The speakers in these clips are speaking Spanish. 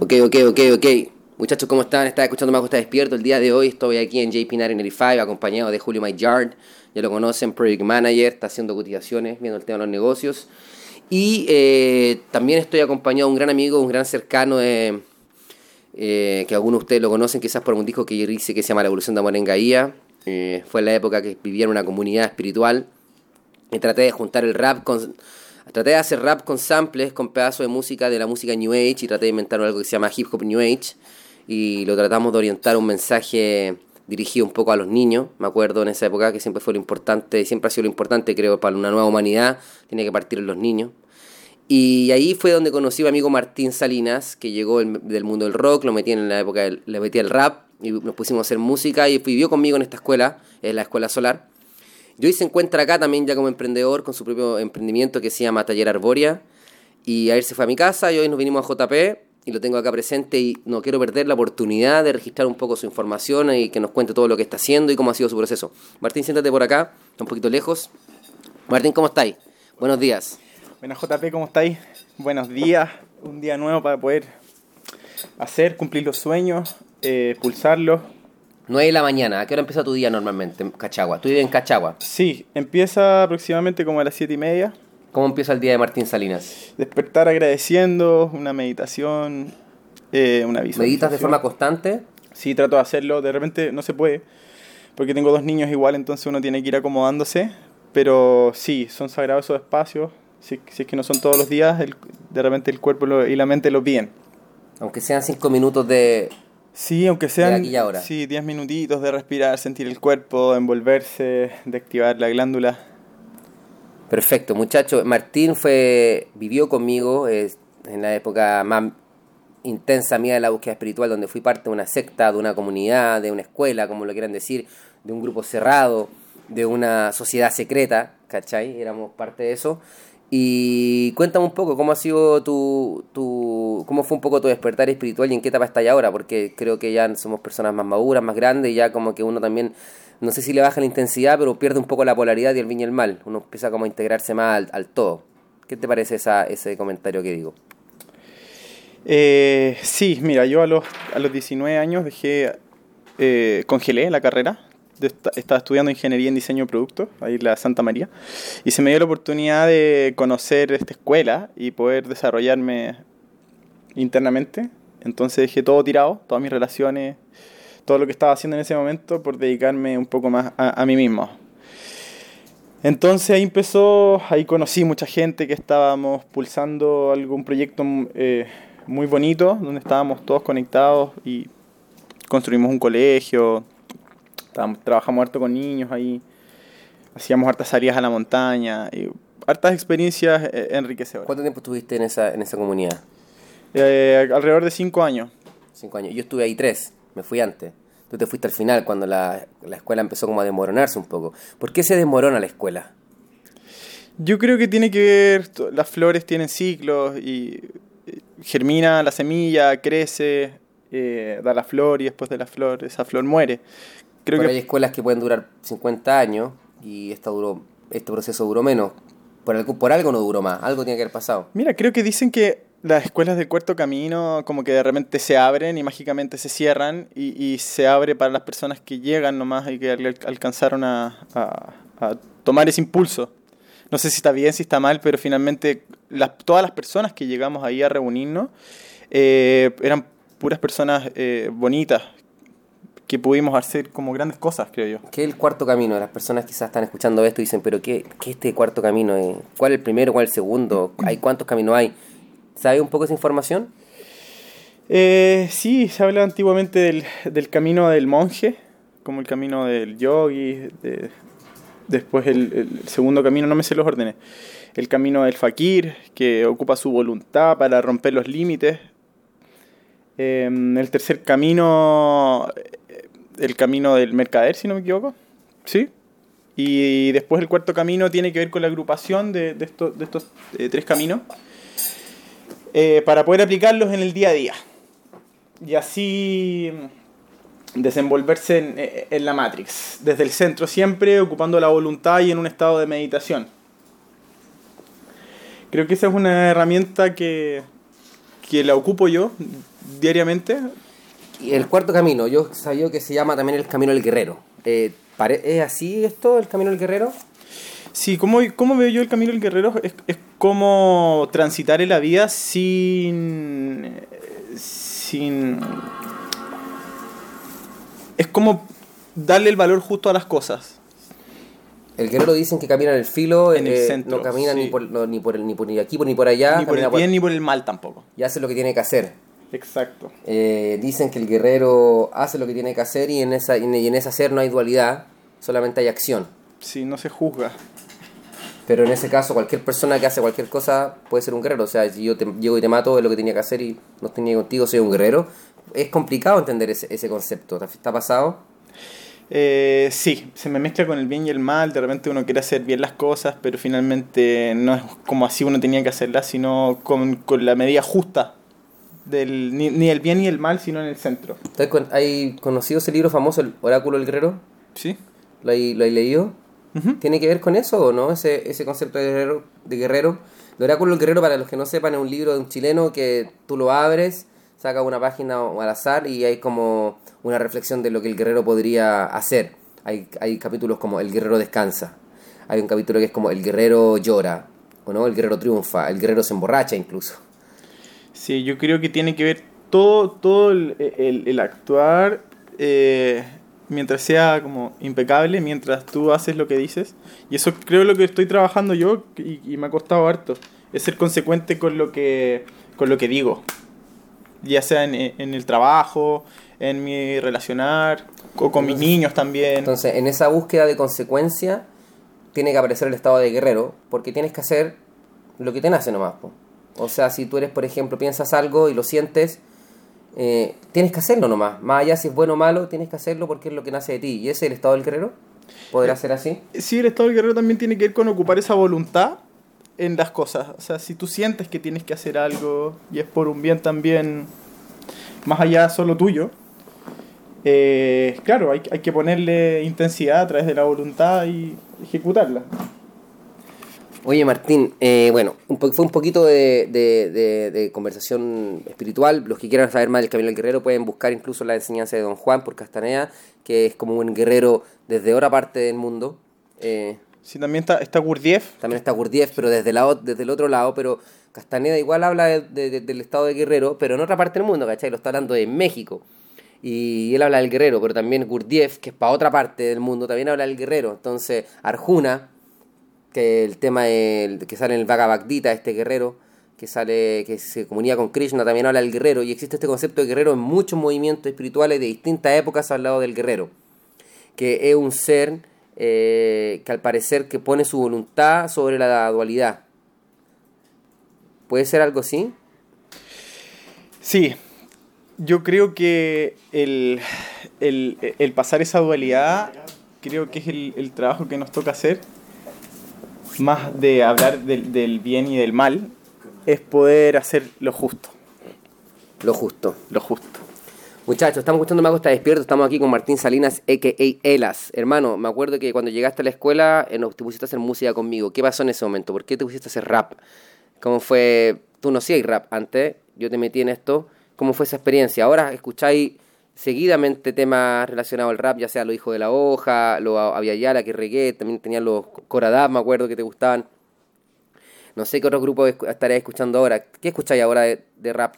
Ok, ok, ok, ok. Muchachos, ¿cómo están? Estaba escuchando Mago está despierto. El día de hoy estoy aquí en JP 985 acompañado de Julio Yard. Ya lo conocen, Project Manager, está haciendo cotizaciones, viendo el tema de los negocios. Y eh, también estoy acompañado de un gran amigo, un gran cercano, eh, que algunos de ustedes lo conocen quizás por un disco que yo hice que se llama La Evolución de Amor en Gaía. Eh, fue la época que vivía una comunidad espiritual. Y traté de juntar el rap con Traté de hacer rap con samples, con pedazos de música de la música New Age y traté de inventar algo que se llama Hip Hop New Age y lo tratamos de orientar un mensaje dirigido un poco a los niños, me acuerdo en esa época que siempre fue lo importante, siempre ha sido lo importante creo para una nueva humanidad, tiene que partir en los niños. Y ahí fue donde conocí a mi amigo Martín Salinas, que llegó del mundo del rock, lo metí en la época, le metí el rap y nos pusimos a hacer música y vivió conmigo en esta escuela, en la Escuela Solar. Y hoy se encuentra acá también ya como emprendedor con su propio emprendimiento que se llama Taller Arboria. Y ayer se fue a mi casa y hoy nos vinimos a JP y lo tengo acá presente y no quiero perder la oportunidad de registrar un poco su información y que nos cuente todo lo que está haciendo y cómo ha sido su proceso. Martín, siéntate por acá, un poquito lejos. Martín, ¿cómo estáis? Buenos días. Buenas JP, ¿cómo estáis? Buenos días, un día nuevo para poder hacer, cumplir los sueños, eh, pulsarlos 9 de la mañana, ¿a qué hora empieza tu día normalmente en Cachagua? ¿Tú vives en Cachagua? Sí, empieza aproximadamente como a las 7 y media. ¿Cómo empieza el día de Martín Salinas? Despertar agradeciendo, una meditación, eh, una visualización. ¿Meditas de forma constante? Sí, trato de hacerlo. De repente no se puede, porque tengo dos niños igual, entonces uno tiene que ir acomodándose. Pero sí, son sagrados esos espacios. Si, es que no son todos los días, de repente el cuerpo y la mente lo piden. Aunque sean cinco minutos de Sí, aunque sean sí, 10 minutitos de respirar, sentir el cuerpo, envolverse, de activar la glándula. Perfecto, muchacho. Martín fue vivió conmigo en la época más intensa mía de la búsqueda espiritual, donde fui parte de una secta, de una comunidad, de una escuela, como lo quieran decir, de un grupo cerrado, de una sociedad secreta, ¿cachai? Éramos parte de eso. Y cuéntame un poco cómo ha sido tu, tu, cómo fue un poco tu despertar espiritual y en qué etapa estás ahora, porque creo que ya somos personas más maduras, más grandes, y ya como que uno también, no sé si le baja la intensidad, pero pierde un poco la polaridad y el bien y el mal. Uno empieza como a integrarse más al, todo. ¿Qué te parece esa, ese comentario que digo? Eh, sí, mira, yo a los, a los 19 años dejé, eh, congelé la carrera estaba estudiando ingeniería en diseño de productos, ahí en la Santa María, y se me dio la oportunidad de conocer esta escuela y poder desarrollarme internamente. Entonces dejé todo tirado, todas mis relaciones, todo lo que estaba haciendo en ese momento por dedicarme un poco más a, mí mismo. Entonces ahí empezó, ahí conocí mucha gente que estábamos pulsando algún proyecto eh, muy bonito, donde estábamos todos conectados y construimos un colegio, trabajamos harto con niños ahí, hacíamos hartas salidas a la montaña, y hartas experiencias eh, enriquecedoras. ¿Cuánto tiempo estuviste en esa, en esa comunidad? Eh, alrededor de cinco años. Cinco años. Yo estuve ahí tres, me fui antes. Tú te fuiste al final, cuando la, la escuela empezó como a desmoronarse un poco. ¿Por qué se desmorona la escuela? Yo creo que tiene que ver, las flores tienen ciclos y eh, germina la semilla, crece, da la flor y después de la flor, esa flor muere. Creo que... hay escuelas que pueden durar 50 años y esta duró, este proceso duró menos. Por algo, por algo no duró más, algo tiene que haber pasado. Mira, creo que dicen que las escuelas del cuarto camino como que de repente se abren y mágicamente se cierran y, y se abre para las personas que llegan nomás y que alcanzaron a, a, tomar ese impulso. No sé si está bien, si está mal, pero finalmente las, todas las personas que llegamos ahí a reunirnos eh, eran puras personas eh, bonitas, que pudimos hacer como grandes cosas, creo yo. ¿Qué es el cuarto camino? Las personas quizás están escuchando esto y dicen, pero ¿qué, qué es este cuarto camino? ¿Cuál es el primero? ¿Cuál es el segundo? ¿Hay cuántos caminos hay? ¿Sabe un poco esa información? Eh, sí, se habla antiguamente del, del, camino del monje, como el camino del yogi, después el, el, segundo camino, no me sé los órdenes, el camino del fakir, que ocupa su voluntad para romper los límites. Eh, el tercer camino el camino del mercader, si no me equivoco. ¿Sí? Y después el cuarto camino tiene que ver con la agrupación de, de, de estos eh, tres caminos eh, para poder aplicarlos en el día a día. Y así desenvolverse en, eh, en, la Matrix, desde el centro siempre, ocupando la voluntad y en un estado de meditación. Creo que esa es una herramienta que, que la ocupo yo diariamente. Y el cuarto camino, yo sabía que se llama también el camino del guerrero. Eh, ¿Es así esto, el camino del guerrero? Sí, ¿cómo, cómo veo yo el camino del guerrero? Es, es como transitar en la vida sin. sin. Es como darle el valor justo a las cosas. El guerrero dicen que camina en el filo, En el eh, centro, no camina ni, por, no, ni, por el- ni por ni aquí ni por allá, ni por el bien ni por el mal tampoco. y hace lo que tiene que hacer. Exacto. Eh, dicen que el guerrero hace lo que tiene que hacer y en, esa, y en- ese hacer no hay dualidad, solamente hay acción. Sí, no se juzga. Pero en ese caso, cualquier persona que hace cualquier cosa puede ser un guerrero. O sea, si yo te, llego y te mato, es lo que tenía que hacer y no estoy ni contigo, soy un guerrero. Es complicado entender ese, ese concepto. ¿Te ¿Está pasado? Eh, sí, se me mezcla con el bien y el mal. De repente uno quiere hacer bien las cosas, pero finalmente no es como así uno tenía que hacerlas, sino con, con la medida justa. Del, ni, ni el bien ni el mal, sino en el centro. ¿Te has con- ¿Hay conocido ese libro famoso, El Oráculo del Guerrero? ¿Sí? ¿Lo hay, lo hay leído? ¿Tiene que ver con eso o no? Ese, ese concepto de guerrero, de guerrero. El oráculo del guerrero, para los que no sepan, es un libro de un chileno que tú lo abres, saca una página o al azar y hay como una reflexión de lo que el guerrero podría hacer. Hay, hay capítulos como El guerrero descansa. Hay un capítulo que es como El guerrero llora. ¿O no? El guerrero triunfa. El guerrero se emborracha incluso. Sí, yo creo que tiene que ver todo, todo el, el- el actuar eh, mientras sea como impecable, mientras tú haces lo que dices. Y eso creo lo que estoy trabajando yo y, y me ha costado harto. Es ser consecuente con lo que, con lo que digo. Ya sea en, en el trabajo, en mi relacionar, o con mis niños también. Entonces, en esa búsqueda de consecuencia, tiene que aparecer el estado de guerrero, porque tienes que hacer lo que te nace nomás. po. O sea, si tú eres, por ejemplo, piensas algo y lo sientes, eh, tienes que hacerlo nomás. Más allá si es bueno o malo, tienes que hacerlo porque es lo que nace de ti. ¿Y ese es el estado del guerrero? ¿Podrá ser así? Sí, el estado del guerrero también tiene que ver con ocupar esa voluntad en las cosas. O sea, si tú sientes que tienes que hacer algo y es por un bien también más allá solo tuyo, eh, claro, hay, hay que ponerle intensidad a través de la voluntad y ejecutarla. Oye Martín, eh, bueno, un po- fue un poquito de, de- de- de conversación espiritual. Los que quieran saber más del Camino del Guerrero pueden buscar incluso la enseñanza de Don Juan por Castaneda, que es como un guerrero desde otra parte del mundo. Eh, Sí, también está, está Gurdjieff. también está Gurdjieff, pero desde, la, desde el otro lado, pero Castaneda igual habla de- de- de- del estado de guerrero, pero en otra parte del mundo, ¿cachai? Lo está hablando de México. Y él habla del guerrero, pero también Gurdjieff, que es para otra parte del mundo, también habla del guerrero. Entonces, Arjuna, que el tema del- que sale en el Bhagavad este guerrero, que sale, que se comunica con Krishna, también habla del guerrero, y existe este concepto de guerrero en muchos movimientos espirituales de distintas épocas ha hablado del guerrero, que es un ser eh, que al parecer que pone su voluntad sobre la dualidad. ¿Puede ser algo así? Sí, yo creo que el, el, el pasar esa dualidad, creo que es el, el trabajo que nos toca hacer, más de hablar del, del bien y del mal, es poder hacer lo justo, Lo justo. lo justo. Muchachos, estamos escuchando Mago está despierto. Estamos aquí con Martín Salinas, a.k.a. Elas. Hermano, me acuerdo que cuando llegaste a la escuela eh, no, te pusiste a hacer música conmigo. ¿Qué pasó en ese momento? ¿Por qué te pusiste a hacer rap? ¿Cómo fue? Tú no hacías rap antes, yo te metí en esto. ¿Cómo fue esa experiencia? Ahora escucháis seguidamente temas relacionados al rap, ya sea Los Hijos de la Hoja, lo Aviala, que reggae, también tenían los Coradab, me acuerdo que te gustaban. No sé qué otros grupos escu- estaréis escuchando ahora. ¿Qué escucháis ahora de, de rap?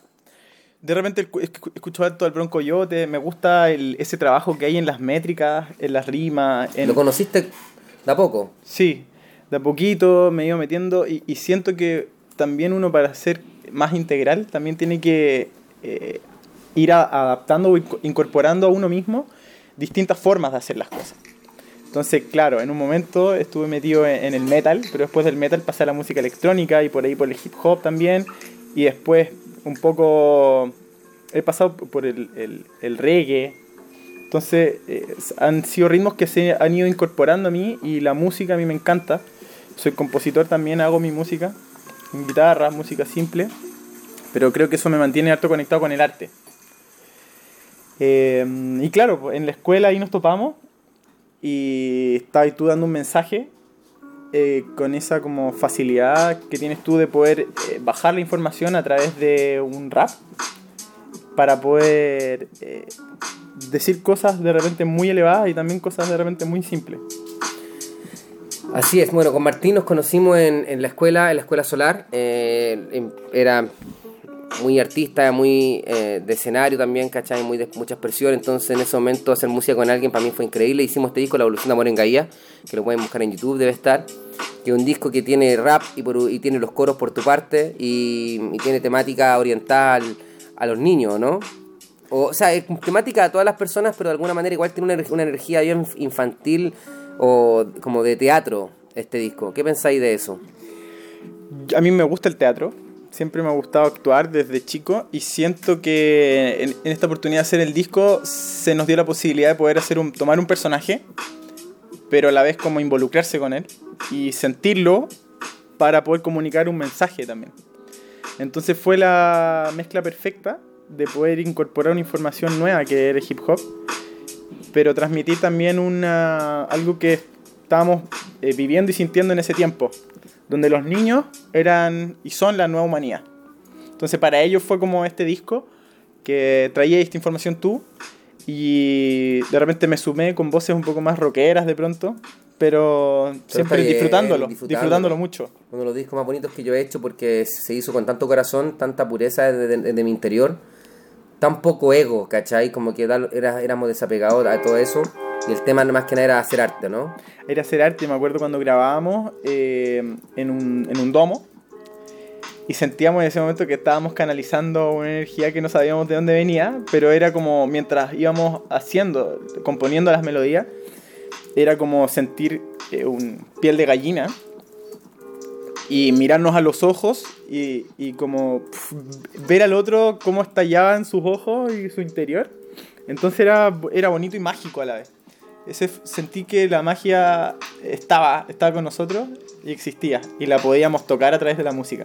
De repente escu- escu- escucho alto al Bronco Yote, me gusta el, ese trabajo que hay en las métricas, en las rimas, en, ¿Lo conociste de a poco? Sí, de a poquito me iba metiendo y, y siento que también uno para ser más integral también tiene que eh, ir a- adaptando o inco- incorporando a uno mismo distintas formas de hacer las cosas. Entonces, claro, en un momento estuve metido en, en el metal, pero después del metal pasé a la música electrónica y por ahí por el hip hop también. Y después un poco he pasado por el, el- el reggae. Entonces, eh, han sido ritmos que se han ido incorporando a mí y la música a mí me encanta. Soy compositor también, hago mi música, guitarra, música simple, pero creo que eso me mantiene harto conectado con el arte. Eh, y claro, en la escuela ahí nos topamos y estabas tú dando un mensaje eh, con esa como facilidad que tienes tú de poder eh, bajar la información a través de un rap para poder decir cosas de repente muy elevadas y también cosas de repente muy simples. Así es, bueno, con Martín nos conocimos en, en la escuela, en la escuela solar. era muy artista, muy eh, de escenario también, ¿cachai? Muy de mucha expresión. Entonces, en ese momento, hacer música con alguien para mí fue increíble. Hicimos este disco, La Evolución de Amor en Gaía, que lo pueden buscar en YouTube, debe estar. Que es un disco que tiene rap y, tiene los coros por tu parte y, tiene temática oriental a los niños, ¿no? O, sea, es temática a todas las personas, pero de alguna manera igual tiene una, una energía bien infantil o como de teatro este disco. ¿Qué pensáis de eso? A mí me gusta el teatro, siempre me ha gustado actuar desde chico y siento que en, esta oportunidad de hacer el disco se nos dio la posibilidad de poder hacer un, tomar un personaje, pero a la vez como involucrarse con él y sentirlo para poder comunicar un mensaje también. Entonces fue la mezcla perfecta de poder incorporar una información nueva que era hip hop, pero transmitir también una, algo que estábamos eh, viviendo y sintiendo en ese tiempo, donde los niños eran y son la nueva humanidad. Entonces para ellos fue como este disco que traía esta información tú y de repente me sumé con voces un poco más rockeras de pronto, pero siempre bien, disfrutándolo, disfrutándolo. disfrutándolo mucho. uno de los discos más bonitos que yo he hecho porque se hizo con tanto corazón, tanta pureza de, de- de mi interior, tan poco ego, ¿cachai? Como que era, éramos desapegados a todo eso y el tema más que nada era hacer arte, ¿no? Era hacer arte, me acuerdo cuando grabábamos eh, en, un, en un domo y sentíamos en ese momento que estábamos canalizando una energía que no sabíamos de dónde venía, pero era como mientras íbamos haciendo, componiendo las melodías, era como sentir eh, un piel de gallina y mirarnos a los ojos y, como ver al otro cómo estallaban sus ojos y su interior. Entonces era, era bonito y mágico a la vez. Ese, sentí que la magia estaba, estaba con nosotros y existía y la podíamos tocar a través de la música.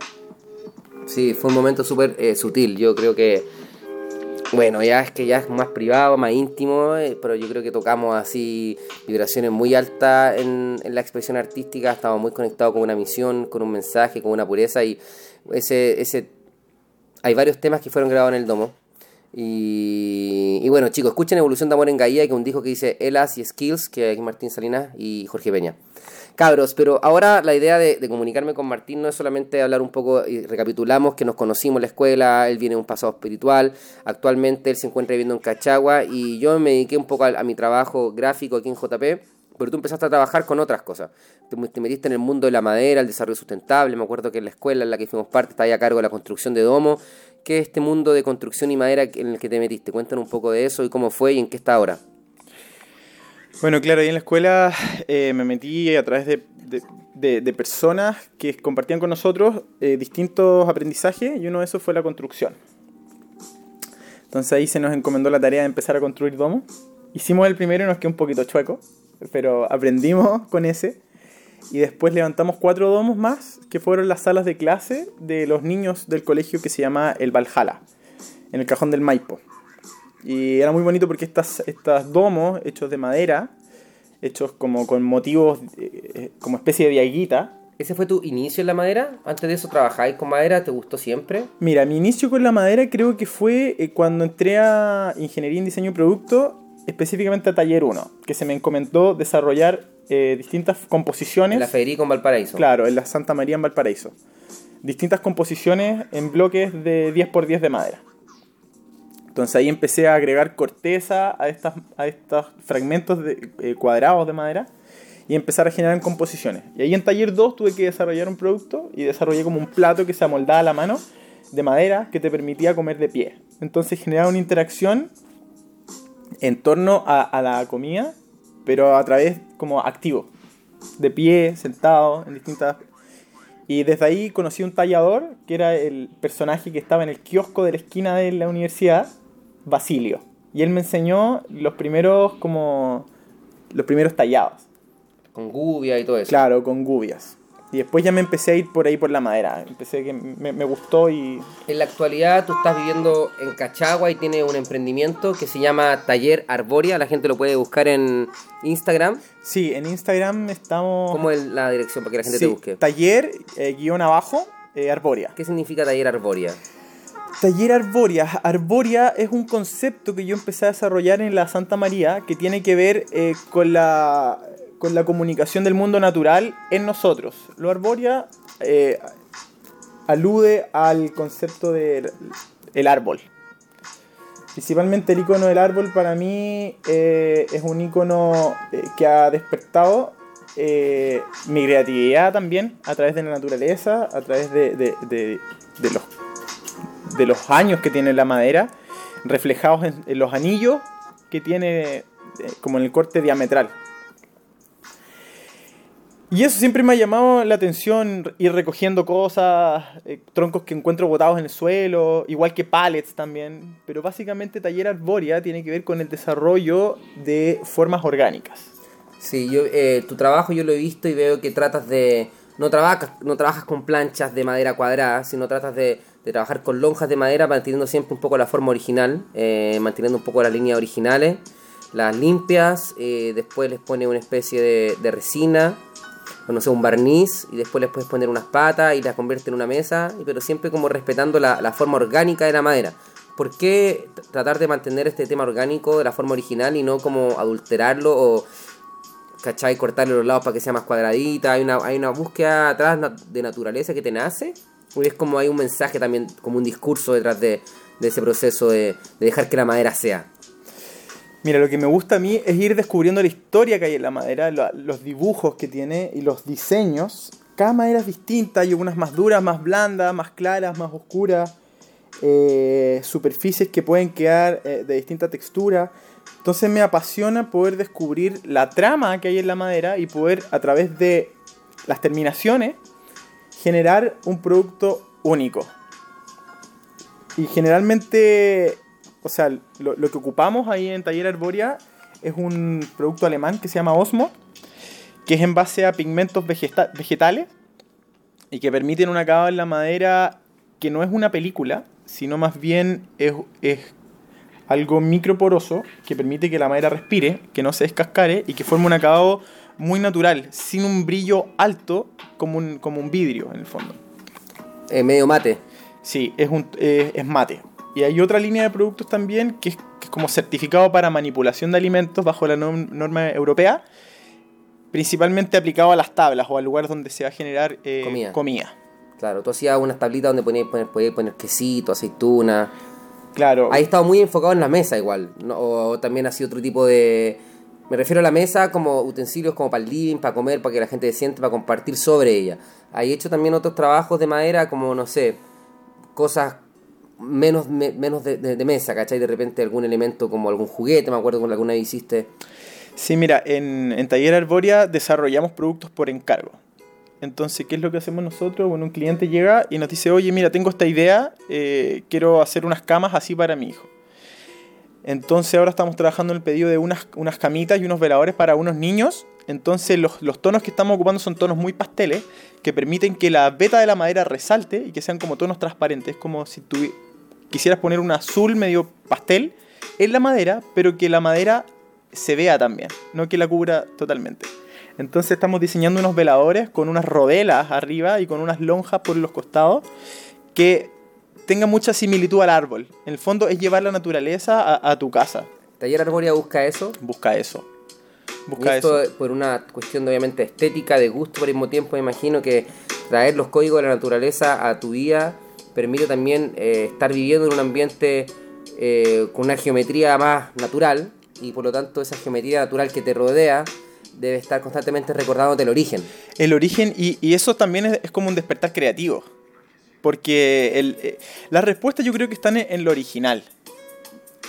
Sí, fue un momento súper eh, sutil. Yo creo que, bueno, ya es que ya es más privado, más íntimo, eh, pero yo creo que tocamos así vibraciones muy altas en, en la expresión artística. Estamos muy conectados con una misión, con un mensaje, con una pureza y ese, ese, hay varios temas que fueron grabados en el domo. Y, bueno, chicos, escuchen Evolución de Amor en Gaía, que un disco que dice Elas y Skills, que es Martín Salinas y Jorge Peña. Cabros, pero ahora la idea de, comunicarme con Martín no es solamente hablar un poco, y recapitulamos que nos conocimos en la escuela, él viene de un pasado espiritual, actualmente él se encuentra viviendo en Cachagua y yo me dediqué un poco a, mi trabajo gráfico aquí en JP, pero tú empezaste a trabajar con otras cosas. Te, te metiste en el mundo de la madera, el desarrollo sustentable, me acuerdo que en la escuela en la que fuimos parte estaba a cargo de la construcción de domo. ¿Qué es este mundo de construcción y madera en el que te metiste? Cuéntanos un poco de eso y cómo fue y en qué está ahora. Bueno, claro, ahí en la escuela eh, me metí a través de personas que compartían con nosotros eh, distintos aprendizajes y uno de esos fue la construcción. Entonces ahí se nos encomendó la tarea de empezar a construir domos. Hicimos el primero y nos quedó un poquito chueco, pero aprendimos con ese. Y después levantamos cuatro domos más, que fueron las salas de clase de los niños del colegio que se llama el Valhalla, en el cajón del Maipo. Y era muy bonito porque estas, estas domos hechos de madera, hechos como con motivos, eh, eh, como especie de diaguita. ¿Ese fue tu inicio en la madera? ¿Antes de eso trabajáis con madera? ¿Te gustó siempre? Mira, mi inicio con la madera creo que fue eh, cuando entré a Ingeniería en Diseño y Producto, específicamente a Taller 1, que se me encomendó desarrollar eh, distintas composiciones. En la Federico en Valparaíso. Claro, en la Santa María en Valparaíso. Distintas composiciones en bloques de 10 por 10 de madera. Entonces ahí empecé a agregar corteza a, estas, a estos fragmentos de, eh, cuadrados de madera y empezar a generar composiciones. Y ahí en taller 2 tuve que desarrollar un producto y desarrollé como un plato que se amoldaba a la mano de madera que te permitía comer de pie. Entonces generaba una interacción en torno a, a la comida, pero a través como activo, de pie, sentado, en distintas... Y desde ahí conocí un tallador, que era el personaje que estaba en el kiosco de la esquina de la universidad, Basilio. Y él me enseñó los primeros como... los primeros tallados. Con gubia y todo eso. Claro, con gubias. Y después ya me empecé a ir por ahí por la madera. Empecé que me, me gustó y. En la actualidad tú estás viviendo en Cachagua y tienes un emprendimiento que se llama Taller Arboria. La gente lo puede buscar en Instagram. Sí, en Instagram estamos. ¿Cómo es la dirección para que la gente Sí, te busque? Taller, eh, guion abajo, eh, Arboria. ¿Qué significa Taller Arboria? Taller Arboria. Arboria es un concepto que yo empecé a desarrollar en la Santa María que tiene que ver eh, con, la, con la comunicación del mundo natural en nosotros. Lo Arboria eh, alude al concepto del el árbol. Principalmente el icono del árbol para mí eh, es un icono eh, que ha despertado mi creatividad también a través de la naturaleza, a través de, los, años que tiene la madera, reflejados en, los anillos que tiene como en el corte diametral. Y eso siempre me ha llamado la atención, ir recogiendo cosas, eh, troncos que encuentro botados en el suelo, igual que pallets también. Pero básicamente Taller Arboria tiene que ver con el desarrollo de formas orgánicas. Sí, yo, eh, tu trabajo yo lo he visto y veo que tratas de... No trabajas, no trabajas con planchas de madera cuadrada, sino tratas de, trabajar con lonjas de madera manteniendo siempre un poco la forma original, eh, manteniendo un poco las líneas originales, las limpias, eh, después les pone una especie de resina, no sé, un barniz, y después les puedes poner unas patas y las convierte en una mesa, y- pero siempre como respetando la, forma orgánica de la madera. ¿Por qué tratar de mantener este tema orgánico de la forma original y no como adulterarlo o ¿cachai? Cortarle los lados para que sea más cuadradita. Hay una, hay una búsqueda atrás de naturaleza que te nace. O es como hay un mensaje también, como un discurso detrás de, ese proceso de dejar que la madera sea. Mira, lo que me gusta a mí es ir descubriendo la historia que hay en la madera, los dibujos que tiene y los diseños. Cada madera es distinta, hay unas más duras, más blandas, más claras, más oscuras, eh, superficies que pueden quedar eh, de distinta textura. Entonces me apasiona poder descubrir la trama que hay en la madera y poder a través de las terminaciones generar un producto único. Y generalmente, o sea, lo, lo que ocupamos ahí en Taller Arboria es un producto alemán que se llama Osmo, que es en base a pigmentos vegeta- vegetales y que permiten un acabado en la madera que no es una película, sino más bien es, es algo microporoso que permite que la madera respire, que no se descascare y que forme un acabado muy natural, sin un brillo alto como un, como un vidrio en el fondo. Eh, medio mate. Sí, es, un, eh, es mate. Y hay otra línea de productos también que es, que es como certificado para manipulación de alimentos bajo la norm- norma europea, principalmente aplicado a las tablas o a lugares donde se va a generar eh, Comida. comida. Claro, tú hacías unas tablitas donde ponías poner, podías poner quesito, aceituna. Claro, Ahí estaba muy enfocado en la mesa igual. ¿no? O también ha sido otro tipo de... Me refiero a la mesa como utensilios como para el living, para comer, para que la gente se siente, para compartir sobre ella. Hay hecho también otros trabajos de madera como, no sé, cosas menos, me- menos de, de- de mesa, ¿cachai? De repente algún elemento como algún juguete, me acuerdo con alguna vez hiciste. Sí, mira, en, en Taller Arboria desarrollamos productos por encargo. Entonces, ¿qué es lo que hacemos nosotros? Bueno, un cliente llega y nos dice, oye, mira, tengo esta idea, eh, quiero hacer unas camas así para mi hijo. Entonces ahora estamos trabajando en el pedido de unas, unas camitas y unos veladores para unos niños. Entonces los, los tonos que estamos ocupando son tonos muy pasteles que permiten que la veta de la madera resalte y que sean como tonos transparentes, como si tú quisieras poner un azul medio pastel en la madera, pero que la madera se vea también, no que la cubra totalmente. Entonces estamos diseñando unos veladores con unas rodelas arriba y con unas lonjas por los costados que tengan mucha similitud al árbol. En el fondo es llevar la naturaleza a, a tu casa. Taller Arboria busca eso. Busca eso. Y Busca esto eso. por una cuestión de obviamente estética, de gusto, pero al mismo tiempo me imagino que traer los códigos de la naturaleza a tu vida permite también eh, estar viviendo en un ambiente eh, con una geometría más natural y por lo tanto esa geometría natural que te rodea debe estar constantemente recordándote el origen. El origen, y, eso también es, como un despertar creativo. Porque el, eh, las respuestas yo creo que están en, lo original.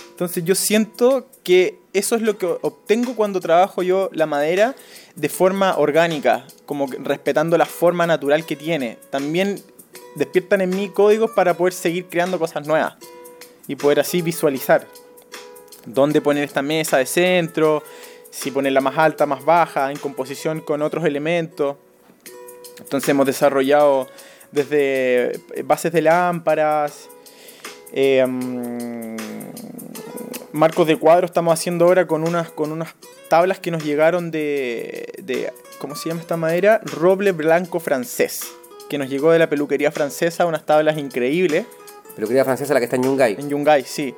Entonces yo siento que eso es lo que obtengo cuando trabajo yo la madera de forma orgánica, como respetando la forma natural que tiene. También despiertan en mí códigos para poder seguir creando cosas nuevas y poder así visualizar dónde poner esta mesa de centro, si ponerla más alta, más baja, en composición con otros elementos. Entonces hemos desarrollado desde bases de lámparas, eh, mm, marcos de cuadro estamos haciendo ahora con unas, con unas tablas que nos llegaron de, de, ¿cómo se llama esta madera? Roble blanco francés, que nos llegó de la peluquería francesa, unas tablas increíbles. Peluquería francesa la que está en Yungay. En Yungay, sí.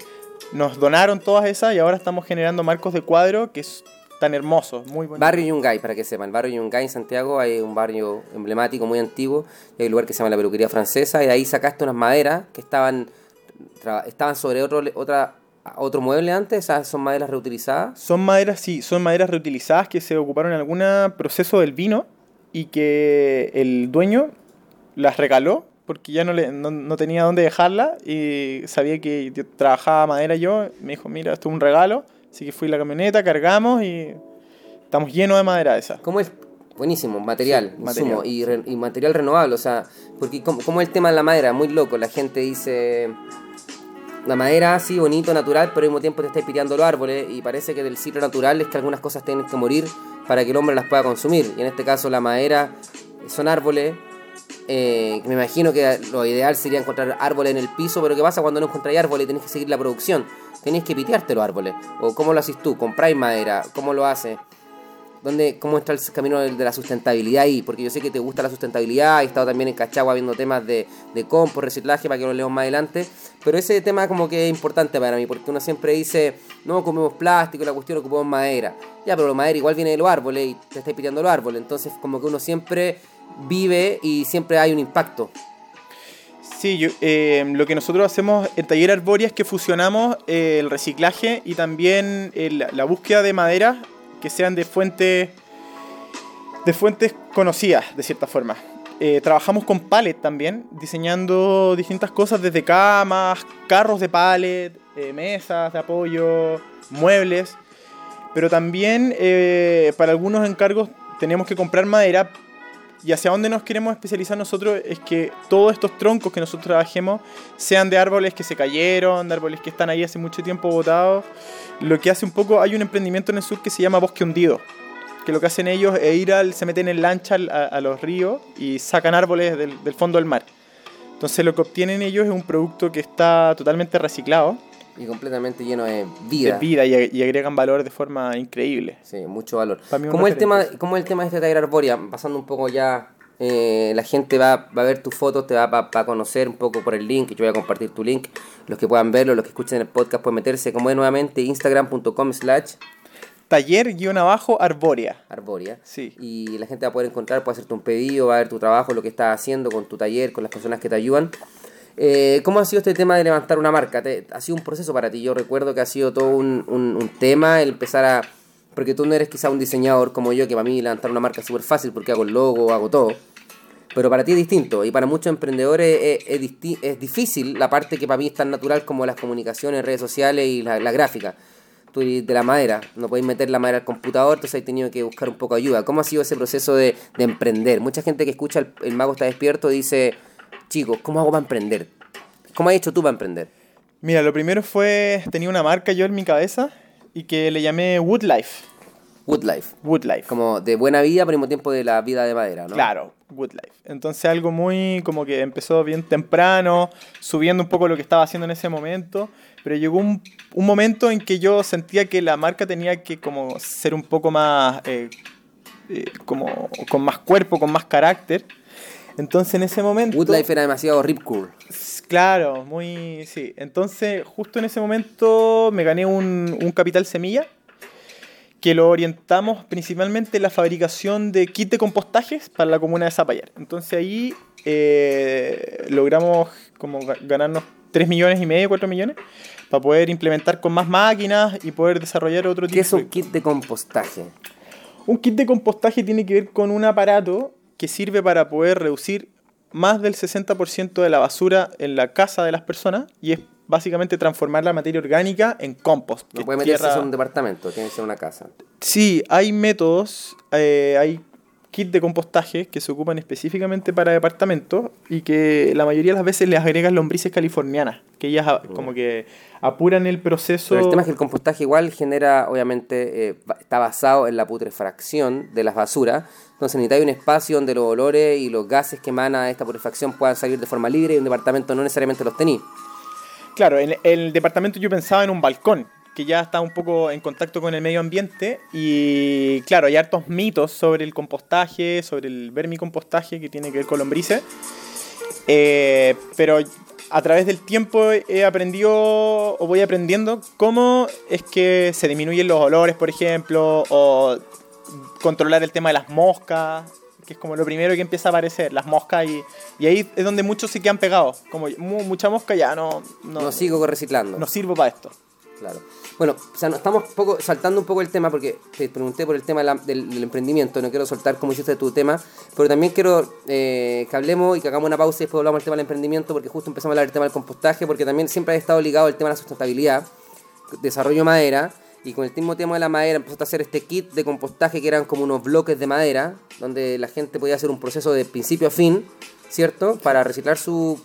Nos donaron todas esas y ahora estamos generando marcos de cuadro que es tan hermosos, muy bonitos. Barrio Yungay, para que sepan. Barrio Yungay en Santiago hay un barrio emblemático muy antiguo y hay un lugar que se llama la peluquería francesa y de ahí sacaste unas maderas que estaban, estaban sobre otro, otra, otro mueble antes, esas son maderas reutilizadas. Son maderas, sí, son maderas reutilizadas que se ocuparon en algún proceso del vino y que el dueño las regaló porque ya no, le, no, no tenía dónde dejarla y sabía que yo trabajaba madera yo. Me dijo, mira, esto es un regalo. Así que fui a la camioneta, cargamos y estamos llenos de madera esa. ¿Cómo es? Buenísimo, material, Sí, y, re- y material renovable, o sea, porque como, como el tema de la madera, muy loco, la gente dice, la madera sí, bonito, natural, pero al mismo tiempo te está piteando los árboles y parece que del ciclo natural es que algunas cosas tienen que morir para que el hombre las pueda consumir, y en este caso la madera son árboles, eh, me imagino que lo ideal sería encontrar árboles en el piso, pero ¿qué pasa cuando no encontráis árboles y tenés que seguir la producción? Tenés que pitearte los árboles, o cómo lo haces tú, compráis madera, cómo lo haces. ¿Dónde, ¿Cómo está el camino de la sustentabilidad ahí? Porque yo sé que te gusta la sustentabilidad, he estado también en Cachagua viendo temas de, de compost, reciclaje, para que lo leamos más adelante. Pero ese tema como que es importante para mí, porque uno siempre dice, no comemos plástico, la cuestión ocupamos madera. Ya, pero la madera igual viene de los árboles y te estáis piteando los árboles. Entonces como que uno siempre vive y siempre hay un impacto. Sí, eh, lo que nosotros hacemos en Taller Arboria es que fusionamos eh, el reciclaje y también el- la búsqueda de maderas que sean de fuentes de fuentes conocidas, de cierta forma. Eh, trabajamos con pallet también, diseñando distintas cosas desde camas, carros de pallet, eh, mesas de apoyo, muebles. Pero también eh, para algunos encargos tenemos que comprar madera, y hacia dónde nos queremos especializar nosotros es que todos estos troncos que nosotros trabajemos sean de árboles que se cayeron, de árboles que están ahí hace mucho tiempo botados. Lo que hace un poco, hay un emprendimiento en el sur que se llama Bosque Hundido, que lo que hacen ellos es ir al, se meten en lancha a, a los ríos y sacan árboles del fondo del mar. Entonces lo que obtienen ellos es un producto que está totalmente reciclado, Y completamente lleno de de vida. vida y, y agregan valor de forma increíble. Sí, mucho valor. ¿Cómo el, tema. ¿Cómo el tema de este taller Arboria? Pasando un poco ya, eh, la gente va, va a ver tus fotos, te va a conocer un poco por el link, yo voy a compartir tu link. Los que puedan verlo, los que escuchen el podcast pueden meterse, como es nuevamente, instagram.com slash Taller-arbórea. Arboria. Sí. Y la gente va a poder encontrar, puede hacerte un pedido, va a ver tu trabajo, lo que estás haciendo con tu taller, con las personas que te ayudan. Eh, ¿Cómo ha sido este tema de levantar una marca? ¿Te- ¿Ha sido un proceso para ti? Yo recuerdo que ha sido todo un, un- un tema el empezar a... Porque tú no eres quizá un diseñador como yo, que para mí levantar una marca es súper fácil porque hago el logo, hago todo. Pero para ti es distinto y para muchos emprendedores es, es es difícil la parte que para mí es tan natural como las comunicaciones, redes sociales y la, la gráfica. Tú eres de la madera, no podéis meter la madera al computador, entonces has tenido que buscar un poco de ayuda. ¿Cómo ha sido ese proceso de, de emprender? Mucha gente que escucha el mago está despierto dice, chicos, ¿cómo hago para emprender? ¿Cómo has hecho tú para emprender? Mira, lo primero fue, tenía una marca yo en mi cabeza y que le llamé Woodlife. Woodlife. Woodlife. Como de buena vida, pero al mismo tiempo de la vida de madera, ¿no? Claro, Woodlife. Entonces algo muy como que empezó bien temprano, subiendo un poco lo que estaba haciendo en ese momento, pero llegó un, un momento en que yo sentía que la marca tenía que como ser un poco más, eh, eh, como con más cuerpo, con más carácter. Entonces en ese momento... Woodlife era demasiado rip cool. Claro, muy. Sí. Entonces, justo en ese momento me gané un, un capital semilla que lo orientamos principalmente en la fabricación de kit de compostajes para la comuna de Zapallar. Entonces ahí eh, logramos como ga- ganarnos 3 millones y medio, 4 millones, para poder implementar con más máquinas y poder desarrollar otro tipo ¿Qué es de un kit de compostaje? un kit de compostaje tiene que ver con un aparato que sirve para poder reducir más del 60% de la basura en la casa de las personas y es básicamente transformar la materia orgánica en compost. No puede meterse tierra- en un departamento, tiene que ser una casa. Sí, hay métodos, eh, hay kits de compostaje que se ocupan específicamente para departamentos y que la mayoría de las veces les agregan lombrices californianas, que ellas ah, como que apuran el proceso. Pero el tema es que el compostaje igual genera, obviamente, eh, está basado en la putrefacción de las basuras. Entonces necesita un espacio donde los olores y los gases que emana esta putrefacción puedan salir de forma libre y un departamento no necesariamente los tenía. Claro, en el departamento yo pensaba en un balcón, que ya está un poco en contacto con el medio ambiente y claro, hay hartos mitos sobre el compostaje, sobre el vermicompostaje que tiene que ver con lombrices, eh, pero a través del tiempo he aprendido o voy aprendiendo cómo es que se disminuyen los olores, por ejemplo, o controlar el tema de las moscas, que es como lo primero que empieza a aparecer, las moscas, y, y ahí es donde muchos se quedan pegados. Como mucha mosca ya no... No, no sigo reciclando. No sirvo para esto. Claro. Bueno, o sea, estamos poco, saltando un poco el tema porque te pregunté por el tema del, emprendimiento, no quiero soltar como hiciste tu tema, pero también quiero eh, que hablemos y que hagamos una pausa y después hablamos del tema del emprendimiento porque justo empezamos a hablar del tema del compostaje porque también siempre ha estado ligado el tema de la sustentabilidad, desarrollo madera y con el mismo tema de la madera empezaste a hacer este kit de compostaje que eran como unos bloques de madera donde la gente podía hacer un proceso de principio a fin, ¿cierto? Para reciclar su,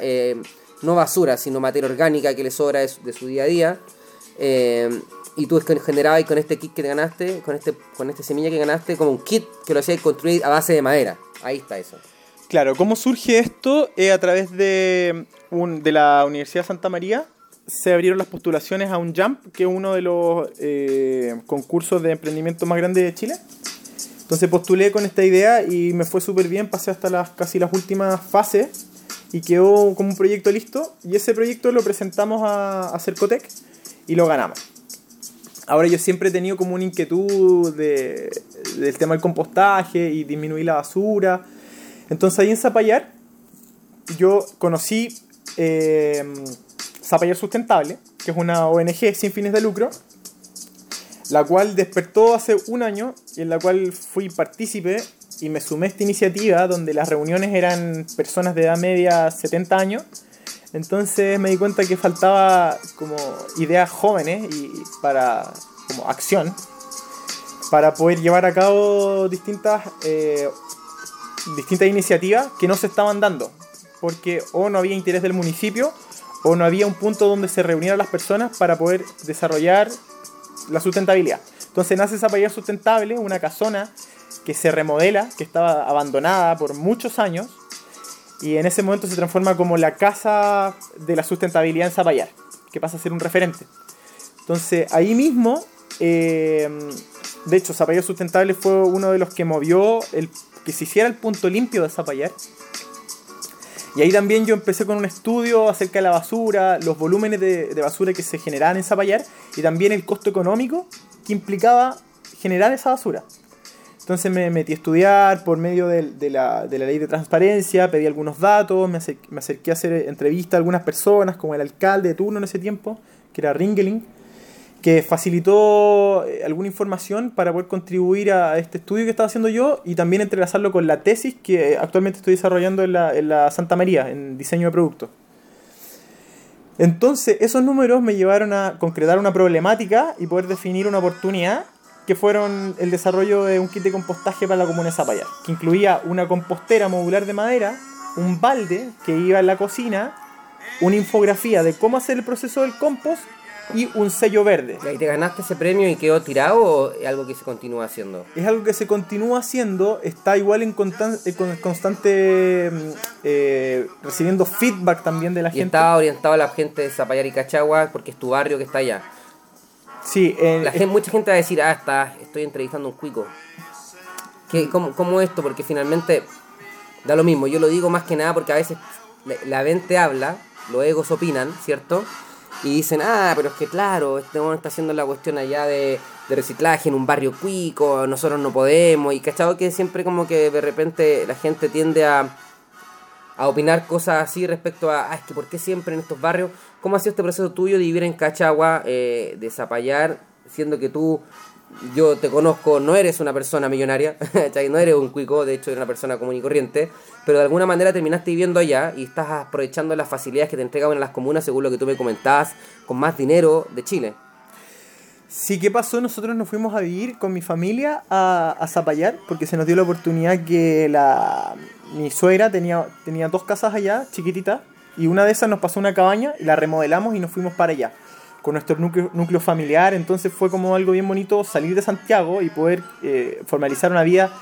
eh, no basura, sino materia orgánica que le sobra de su día a día eh, y tú generabas con este kit que te ganaste, con este, con este semilla que ganaste, como un kit que lo hacías construir a base de madera. Ahí está eso. Claro, ¿cómo surge esto? a través de, de la Universidad de Santa María se abrieron las postulaciones a un JUMP, que es uno de los eh, concursos de emprendimiento más grandes de Chile. Entonces postulé con esta idea y me fue súper bien, pasé hasta las casi las últimas fases y quedó como un proyecto listo. Y ese proyecto lo presentamos a, a Cercotec y lo ganamos. Ahora yo siempre he tenido como una inquietud de, del tema del compostaje y disminuir la basura. Entonces ahí en Zapallar yo conocí eh, Zapallar Sustentable, que es una ONG sin fines de lucro, la cual despertó hace un año y en la cual fui partícipe y me sumé a esta iniciativa donde las reuniones eran personas de edad media 70 años. Entonces me di cuenta que faltaba como ideas jóvenes y para como acción para poder llevar a cabo distintas eh, distintas iniciativas que no se estaban dando porque o no había interés del municipio o no había un punto donde se reunieran las personas para poder desarrollar la sustentabilidad. Entonces nace Zapallar Sustentable, una casona que se remodela, que estaba abandonada por muchos años y en ese momento se transforma como la casa de la sustentabilidad en Zapallar, que pasa a ser un referente. Entonces ahí mismo, eh, de hecho Zapallar Sustentable fue uno de los que movió el, que se hiciera el punto limpio de Zapallar. Y ahí también yo empecé con un estudio acerca de la basura, los volúmenes de, de basura que se generaban en Zapallar y también el costo económico que implicaba generar esa basura. Entonces me metí a estudiar por medio de, la, ley de transparencia, pedí algunos datos, me, acerqué a hacer entrevistas a algunas personas, como el alcalde de turno en ese tiempo, que era Ringeling, que facilitó eh, alguna información para poder contribuir a este estudio que estaba haciendo yo y también entrelazarlo con la tesis que actualmente estoy desarrollando en la, Santa María, en diseño de productos. Entonces, esos números me llevaron a concretar una problemática y poder definir una oportunidad que fueron el desarrollo de un kit de compostaje para la comuna de Zapallar, que incluía una compostera modular de madera, un balde que iba en la cocina, una infografía de cómo hacer el proceso del compost y un sello verde. ¿Y te ganaste ese premio y quedó tirado o es algo que se continúa haciendo? Es algo que se continúa haciendo, está igual en, constante mm, eh, recibiendo feedback también de la y gente. Estaba orientado a la gente de Zapallar y Cachagua porque es tu barrio que está allá. Sí, la gente, mucha gente va a decir, ah, está, estoy entrevistando un cuico. ¿Qué, cómo, ¿Cómo esto? Porque finalmente da lo mismo. Yo lo digo más que nada porque a veces la mente habla, los egos opinan, ¿cierto? Y dicen, ah, pero es que claro, este hombre está haciendo la cuestión allá de, de, reciclaje en un barrio cuico, nosotros no podemos. Y cachado que siempre como que de repente la gente tiende a, a opinar cosas así respecto a, ah, es que por qué siempre en estos barrios ¿Cómo ha sido este proceso tuyo de vivir en Cachagua, eh, de siendo que tú, yo te conozco, no eres una persona millonaria, no eres un cuico, de hecho eres una persona común y corriente, pero de alguna manera terminaste viviendo allá y estás aprovechando las facilidades que te entregaban en las comunas, según lo que tú me comentabas, con más dinero de Chile? Sí, ¿qué pasó? Nosotros nos fuimos a vivir con mi familia a, a Zapallar porque se nos dio la oportunidad que la, mi suegra tenía, tenía dos casas allá, chiquititas, y una de esas nos pasó una cabaña y la remodelamos y nos fuimos para allá con nuestro núcleo, familiar. Entonces fue como algo bien bonito salir de Santiago y poder eh, formalizar una vida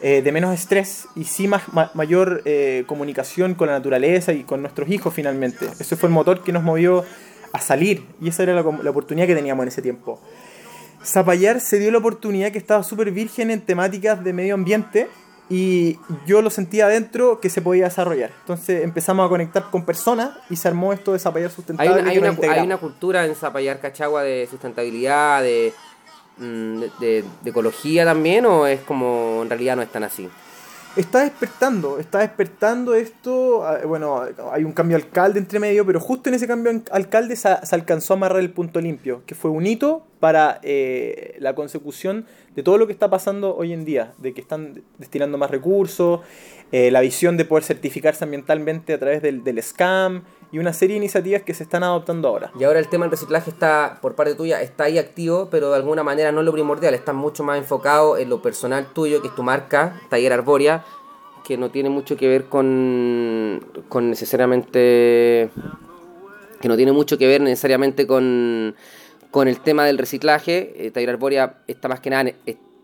eh, de menos estrés y sí más, ma- mayor eh, comunicación con la naturaleza y con nuestros hijos finalmente. Ese fue el motor que nos movió a salir y esa era la, la oportunidad que teníamos en ese tiempo. Zapallar se dio la oportunidad que estaba súper virgen en temáticas de medio ambiente y yo lo sentía adentro que se podía desarrollar. Entonces empezamos a conectar con personas y se armó esto de Zapallar Hay Sustentable. una, que hay, una, hay una cultura en Zapallar Cachagua de sustentabilidad, de, mm, de, de- de ecología también, o es como en realidad no es tan así. Está despertando, está despertando esto. ah, Bueno, hay un cambio de alcalde entre medio, pero justo en ese cambio de alcalde se, alcanzó a amarrar el punto limpio, que fue un hito para eh, la consecución de todo lo que está pasando hoy en día, de que están destinando más recursos, eh, la visión de poder certificarse ambientalmente a través del, del SCAM y una serie de iniciativas que se están adoptando ahora. Y ahora el tema del reciclaje está, por parte tuya, está ahí activo, pero de alguna manera no es lo primordial, está mucho más enfocado en lo personal tuyo, que es tu marca, Taller Arboria, que no tiene mucho que ver con, con necesariamente... que no tiene mucho que ver necesariamente con, con el tema del reciclaje. Eh, Taller Arboria está más que nada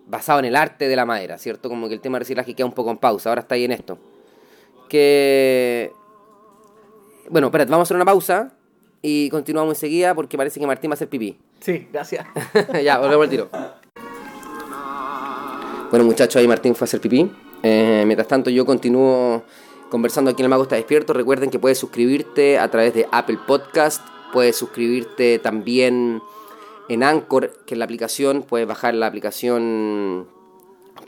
basado en el arte de la madera, ¿cierto? Como que el tema del reciclaje queda un poco en pausa, ahora está ahí en esto. Que bueno, espérate, vamos a hacer una pausa y continuamos enseguida porque parece que Martín va a hacer pipí. Sí, gracias. ya, volvemos al tiro. Bueno, muchachos, ahí Martín fue a hacer pipí. Eh, mientras tanto, yo continúo conversando aquí en El Mago Está Despierto. Recuerden que puedes suscribirte a través de Apple Podcast. Puedes suscribirte también en Anchor, que es la aplicación. Puedes bajar la aplicación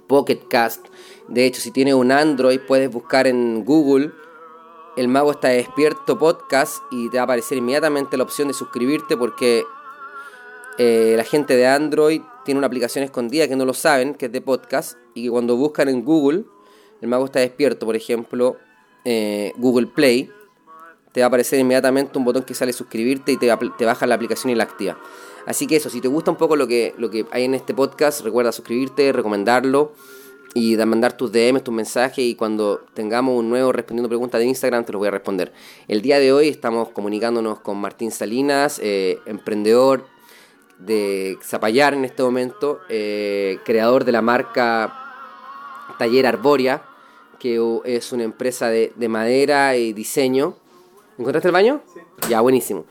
Pocket Cast. De hecho, si tienes un Android, puedes buscar en Google El Mago Está Despierto Podcast y te va a aparecer inmediatamente la opción de suscribirte porque eh, la gente de Android tiene una aplicación escondida que no lo saben, que es de podcast, y que cuando buscan en Google, el mago está despierto, por ejemplo, eh, Google Play, te va a aparecer inmediatamente un botón que sale suscribirte y te, te baja la aplicación y la activa. Así que eso, si te gusta un poco lo que, lo que hay en este podcast, recuerda suscribirte, recomendarlo y de mandar tus DMs, tus mensajes y cuando tengamos un nuevo respondiendo preguntas de Instagram te los voy a responder. El día de hoy estamos comunicándonos con Martín Salinas, eh, emprendedor de Zapallar en este momento, eh, creador de la marca Taller Arboria, que es una empresa de, de madera y diseño. ¿Encontraste el baño? Sí. Ya, buenísimo.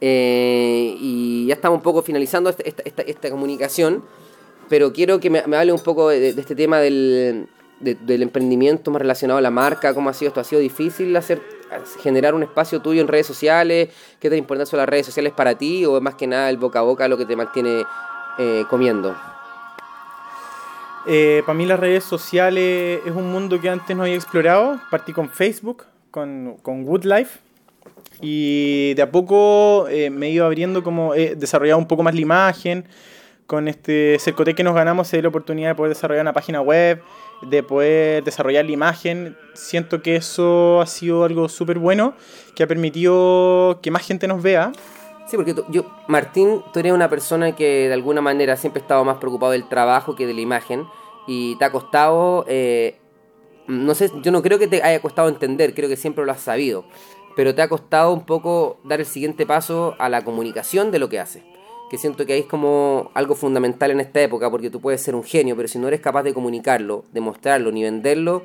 Eh, y ya estamos un poco finalizando esta, esta, esta- esta comunicación, pero quiero que me, hable un poco de, este tema del, de- del emprendimiento más relacionado a la marca, cómo ha sido esto, ha sido difícil hacer generar un espacio tuyo en redes sociales, qué tan importantes son las redes sociales para ti o más que nada el boca a boca lo que te mantiene eh, comiendo. Eh, para mí las redes sociales es un mundo que antes no había explorado. Partí con Facebook, con, con Woodlife. Y de a poco eh, me he ido abriendo como he desarrollado un poco más la imagen. Con este Cercotec que nos ganamos se dio la oportunidad de poder desarrollar una página web, de poder desarrollar la imagen. Siento que eso ha sido algo súper bueno, que ha permitido que más gente nos vea. Sí, porque tú- yo, Martín, tú eres una persona que de alguna manera siempre ha estado más preocupado del trabajo que de la imagen y te ha costado, eh, no sé, yo no creo que te haya costado entender, creo que siempre lo has sabido, pero te ha costado un poco dar el siguiente paso a la comunicación de lo que haces. Que siento que ahí es como algo fundamental en esta época, porque tú puedes ser un genio, pero si no eres capaz de comunicarlo, de mostrarlo, ni venderlo,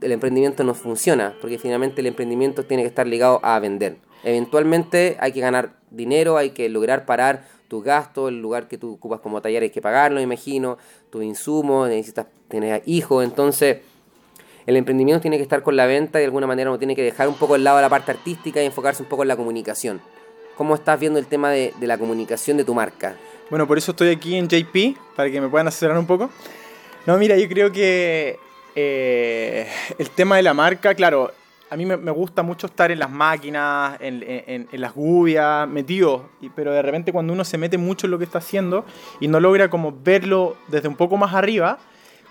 el emprendimiento no funciona, porque finalmente el emprendimiento tiene que estar ligado a vender. Eventualmente hay que ganar dinero, hay que lograr parar tus gastos, el lugar que tú ocupas como taller hay que pagarlo, imagino, tus insumos, necesitas tener hijos, entonces el emprendimiento tiene que estar con la venta y de alguna manera uno tiene que dejar un poco el lado la parte artística y enfocarse un poco en la comunicación. ¿Cómo estás viendo el tema de, la comunicación de tu marca? Bueno, por eso estoy aquí en JP, para que me puedan asesorar un poco. No, mira, yo creo que eh, el tema de la marca, claro, a mí me, gusta mucho estar en las máquinas, en, las gubias, metido, y- pero de repente cuando uno se mete mucho en lo que está haciendo y no logra como verlo desde un poco más arriba,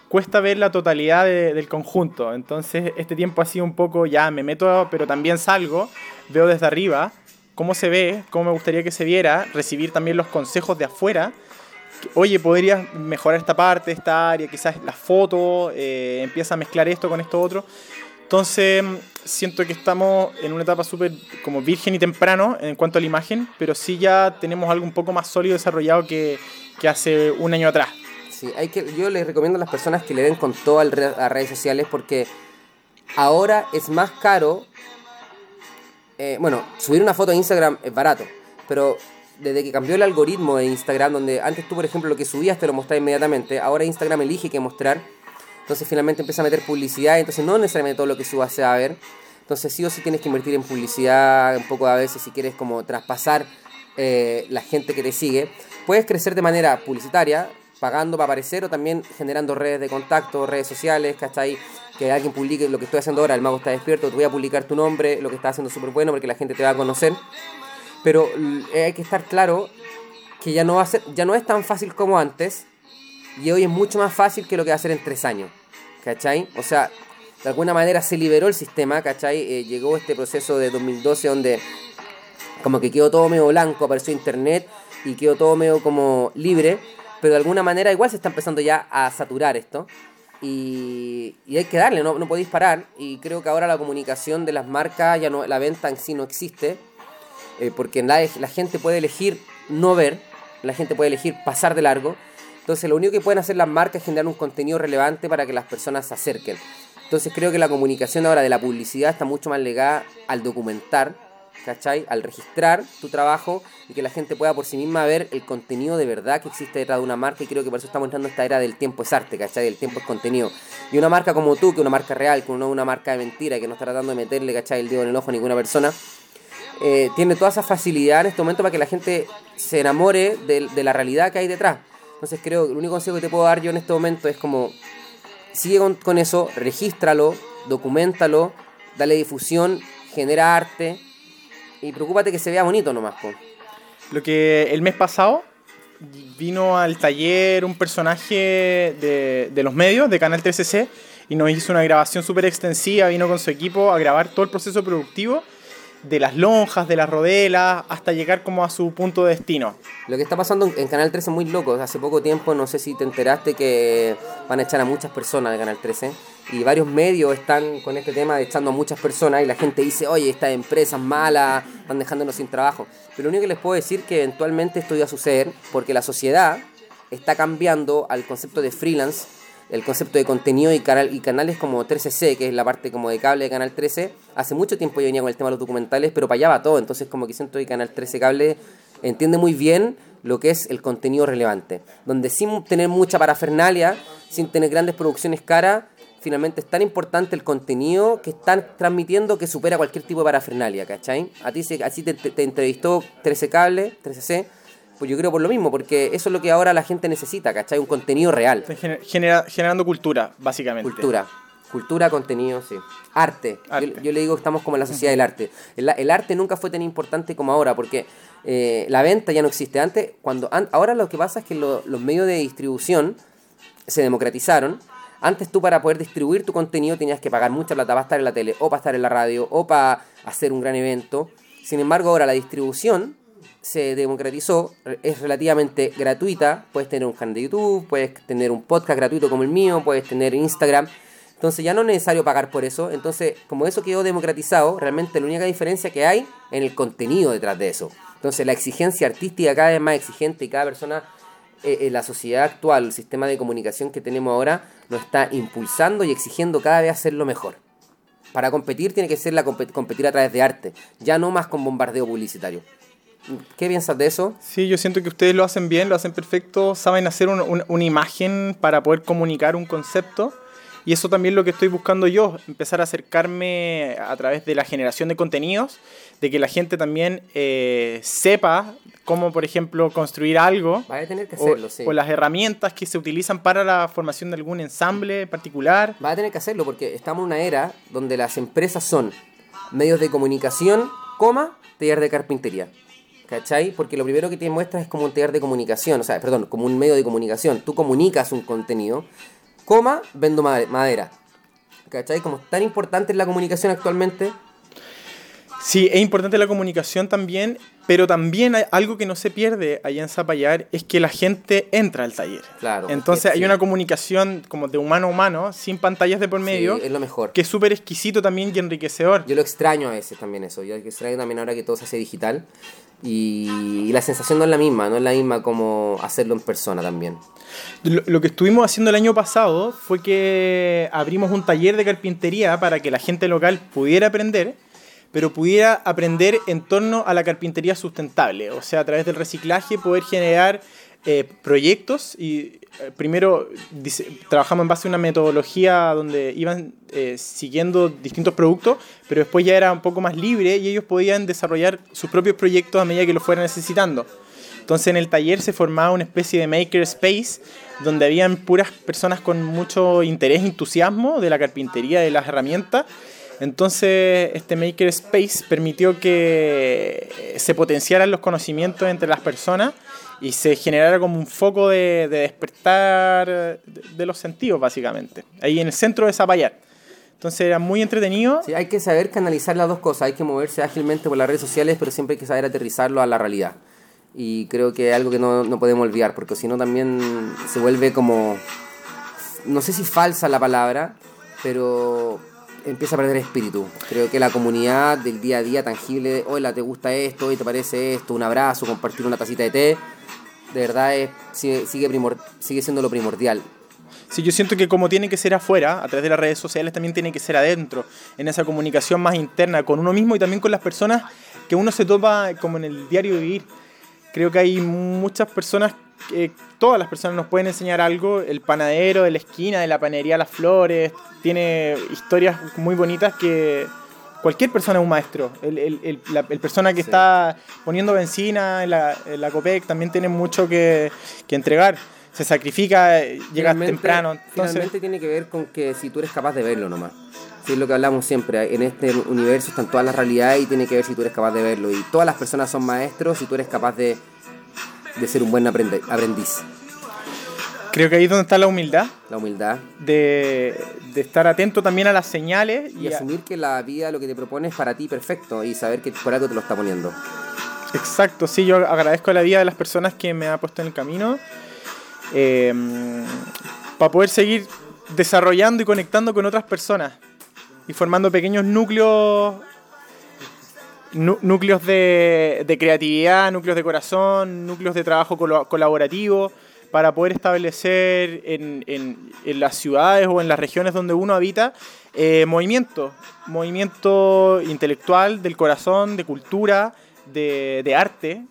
cuesta ver la totalidad de- del conjunto. Entonces, este tiempo ha sido un poco, ya me meto, pero también salgo, veo desde arriba cómo se ve, cómo me gustaría que se viera, recibir también los consejos de afuera oye, podrías mejorar esta parte, esta área, quizás la foto, eh, empieza a mezclar esto con esto otro. Entonces, siento que estamos en una etapa súper como virgen y temprano en cuanto a la imagen, pero sí ya tenemos algo un poco más sólido desarrollado que, hace un año atrás. Sí, hay que, yo les recomiendo a las personas que le den con todo a redes sociales porque ahora es más caro. Eh, bueno, subir una foto a Instagram es barato, pero desde que cambió el algoritmo de Instagram, donde antes tú, por ejemplo, lo que subías te lo mostraba inmediatamente, ahora Instagram elige qué mostrar entonces finalmente empieza a meter publicidad, entonces no necesariamente todo lo que subas se va a ver. Entonces sí o sí tienes que invertir en publicidad, un poco a veces si quieres como traspasar eh, la gente que te sigue. Puedes crecer de manera publicitaria, pagando para aparecer o también generando redes de contacto, redes sociales, ¿cachai? Que alguien publique lo que estoy haciendo ahora, el mago está despierto, te voy a publicar tu nombre, lo que estás haciendo súper bueno porque la gente te va a conocer. Pero hay que estar claro que ya no, va a ser, ya no es tan fácil como antes y hoy es mucho más fácil que lo que va a hacer en tres años. ¿Cachai? O sea, de alguna manera se liberó el sistema, ¿cachai? Eh, llegó este proceso de 2012 donde como que quedó todo medio blanco, apareció internet y quedó todo medio como libre, pero de alguna manera igual se está empezando ya a saturar esto. Y, hay que darle, no, no podéis parar. Y creo que ahora la comunicación de las marcas, ya no, la venta en sí no existe, eh, porque la, la gente puede elegir no ver, la gente puede elegir pasar de largo entonces lo único que pueden hacer las marcas es generar un contenido relevante para que las personas se acerquen. Entonces creo que la comunicación ahora de la publicidad está mucho más ligada al documentar, ¿cachai? Al registrar tu trabajo y que la gente pueda por sí misma ver el contenido de verdad que existe detrás de una marca y creo que por eso estamos entrando esta era del tiempo es arte, ¿cachai? El tiempo es contenido. Y una marca como tú, que es una marca real, que no una marca de mentira, que no está tratando de meterle, ¿cachai? El dedo en el ojo a ninguna persona, eh, tiene toda esa facilidad en este momento para que la gente se enamore de la realidad que hay detrás. Entonces creo que el único consejo que te puedo dar yo en este momento es como, sigue con, eso, regístralo, documentalo, dale difusión, genera arte y preocúpate que se vea bonito nomás. Lo que el mes pasado vino al taller un personaje de, de los medios, de Canal 13C, y nos hizo una grabación súper extensiva, vino con su equipo a grabar todo el proceso productivo de las lonjas, de las rodelas, hasta llegar como a su punto de destino. Lo que está pasando en Canal 13 es muy loco. Hace poco tiempo, no sé si te enteraste que van a echar a muchas personas de Canal 13. Y varios medios están con este tema echando a muchas personas y la gente dice, oye, estas empresas malas están dejándonos sin trabajo. Pero lo único que les puedo decir es que eventualmente esto iba a suceder porque la sociedad está cambiando al concepto de freelance el concepto de contenido y, canal, y canales como 13C, que es la parte como de cable de Canal 13, hace mucho tiempo yo venía con el tema de los documentales, pero para allá va todo, entonces como que siento que Canal 13 Cable entiende muy bien lo que es el contenido relevante, donde sin tener mucha parafernalia, sin tener grandes producciones caras, finalmente es tan importante el contenido que están transmitiendo que supera cualquier tipo de parafernalia, ¿cachai? A ti se, así te, te entrevistó 13 Cable, 13C, pues yo creo por lo mismo, porque eso es lo que ahora la gente necesita, ¿cachai? Un contenido real. generando cultura, básicamente. Cultura. Cultura, contenido, sí. Arte. Yo, le digo que estamos como en la sociedad del arte. El, arte nunca fue tan importante como ahora, porque eh, la venta ya no existe. Antes, cuando ahora lo que pasa es que los medios de distribución se democratizaron. Antes tú para poder distribuir tu contenido tenías que pagar mucha plata para estar en la tele, o para estar en la radio, o para hacer un gran evento. Sin embargo, ahora la distribución se democratizó, es relativamente gratuita, puedes tener un canal de YouTube, puedes tener un podcast gratuito como el mío, puedes tener Instagram, entonces ya no es necesario pagar por eso, entonces como eso quedó democratizado, realmente la única diferencia que hay en el contenido detrás de eso. Entonces la exigencia artística cada vez más exigente y cada persona eh, eh, la sociedad actual, el sistema de comunicación que tenemos ahora, nos está impulsando y exigiendo cada vez hacerlo mejor. Para competir tiene que ser competir a través de arte, ya no más con bombardeo publicitario. ¿Qué piensas de eso? Sí, yo siento que ustedes lo hacen bien, lo hacen perfecto, saben hacer una imagen para poder comunicar un concepto. Y eso también es lo que estoy buscando yo, empezar a acercarme a través de la generación de contenidos, de que la gente también eh, sepa cómo, por ejemplo, construir algo. A tener que hacerlo, o, sí. o las herramientas que se utilizan para la formación de algún ensamble particular. Va a tener que hacerlo porque estamos en una era donde las empresas son medios de comunicación, coma, taller de carpintería. ¿Cachai? Porque lo primero que te muestras es como un taller de comunicación, o sea, perdón, como un medio de comunicación. Tú comunicas un contenido, coma, vendo madera. ¿Cachai? Como tan importante es la comunicación actualmente. Sí, es importante la comunicación también, pero también hay algo que no se pierde allá en Zapallar es que la gente entra al taller. Claro. Entonces hay sí. una comunicación como de humano a humano, sin pantallas de por medio, Sí, es lo mejor. que es súper exquisito también y enriquecedor. Yo lo extraño a veces también eso. Yo extraño también ahora que todo se hace digital. Y, la sensación no es la misma, no es la misma como hacerlo en persona también. Lo que estuvimos haciendo el año pasado fue que abrimos un taller de carpintería para que la gente local pudiera aprender, pero pudiera aprender en torno a la carpintería sustentable, o sea, a través del reciclaje poder generar eh, proyectos y eh, primero dice- trabajamos en base a una metodología donde iban eh, siguiendo distintos productos, pero después ya era un poco más libre y ellos podían desarrollar sus propios proyectos a medida que los fueran necesitando. Entonces en el taller se formaba una especie de maker space donde habían puras personas con mucho interés e entusiasmo de la carpintería, de las herramientas. Entonces este maker space permitió que se potenciaran los conocimientos entre las personas y se generara como un foco de, de despertar de, de los sentidos básicamente, ahí en el centro de Zapallar. Entonces era muy entretenido. Sí, hay que saber canalizar las dos cosas. Hay que moverse ágilmente por las redes sociales, pero siempre hay que saber aterrizarlo a la realidad. Y creo que es algo que no, no podemos olvidar, porque si no también se vuelve como, no sé si falsa la palabra, pero empieza a perder espíritu. Creo que la comunidad del día a día tangible, hola, ¿te gusta esto? ¿Hoy te parece esto? Un abrazo, compartir una tacita de té, de verdad es, sigue, sigue, primor- sigue siendo lo primordial. Sí, yo siento que como tiene que ser afuera, a través de las redes sociales, también tiene que ser adentro, en esa comunicación más interna con uno mismo y también con las personas que uno se topa como en el diario vivir. Creo que hay muchas personas, que todas las personas nos pueden enseñar algo. El panadero de la esquina, de la panería Las Flores, tiene historias muy bonitas que cualquier persona es un maestro. El, el, el- la el persona que Sí. está poniendo benzina en la, en la COPEC también tiene mucho que, que entregar. Se sacrifica, eh, llega temprano. Entonces, Finalmente tiene que ver con que si tú eres capaz de verlo nomás. Sí, es lo que hablamos siempre. En este universo están todas las realidades y tiene que ver si tú eres capaz de verlo. Y todas las personas son maestros si tú eres capaz de, de ser un buen aprendiz. creo que ahí es donde está la humildad, La humildad. de, de estar atento también a las señales Y y a- asumir que la vida lo que te propone es para ti perfecto y saber que por algo te lo está poniendo. Exacto, sí, yo agradezco la vida de las personas que me ha puesto en el camino para poder seguir desarrollando y conectando con otras personas y formando pequeños núcleos núcleos de, de creatividad, núcleos de corazón, núcleos de trabajo colaborativo para poder establecer en, las ciudades o en las regiones donde uno habita eh, movimiento, movimiento intelectual del corazón, de cultura, de, arte,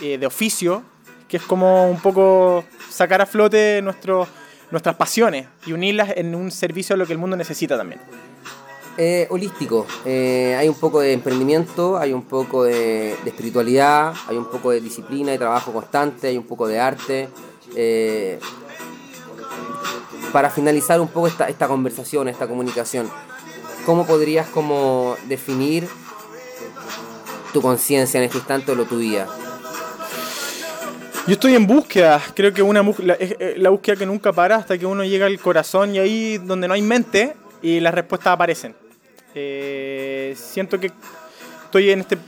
eh, de oficio, que es como un poco sacar a flote nuestras pasiones y unirlas en un servicio a lo que el mundo necesita también. Eh, holístico. Eh, hay un poco de emprendimiento, hay un poco de, espiritualidad, hay un poco de disciplina y trabajo constante, hay un poco de arte. Eh, para finalizar un poco esta, esta conversación, esta comunicación, ¿cómo podrías definir tu conciencia en este instante o lo tu vida? Yo estoy en búsqueda, creo que una la, eh, la búsqueda que nunca para hasta que uno llega al corazón y ahí donde no hay mente y las respuestas aparecen. Eh, siento que estoy en este,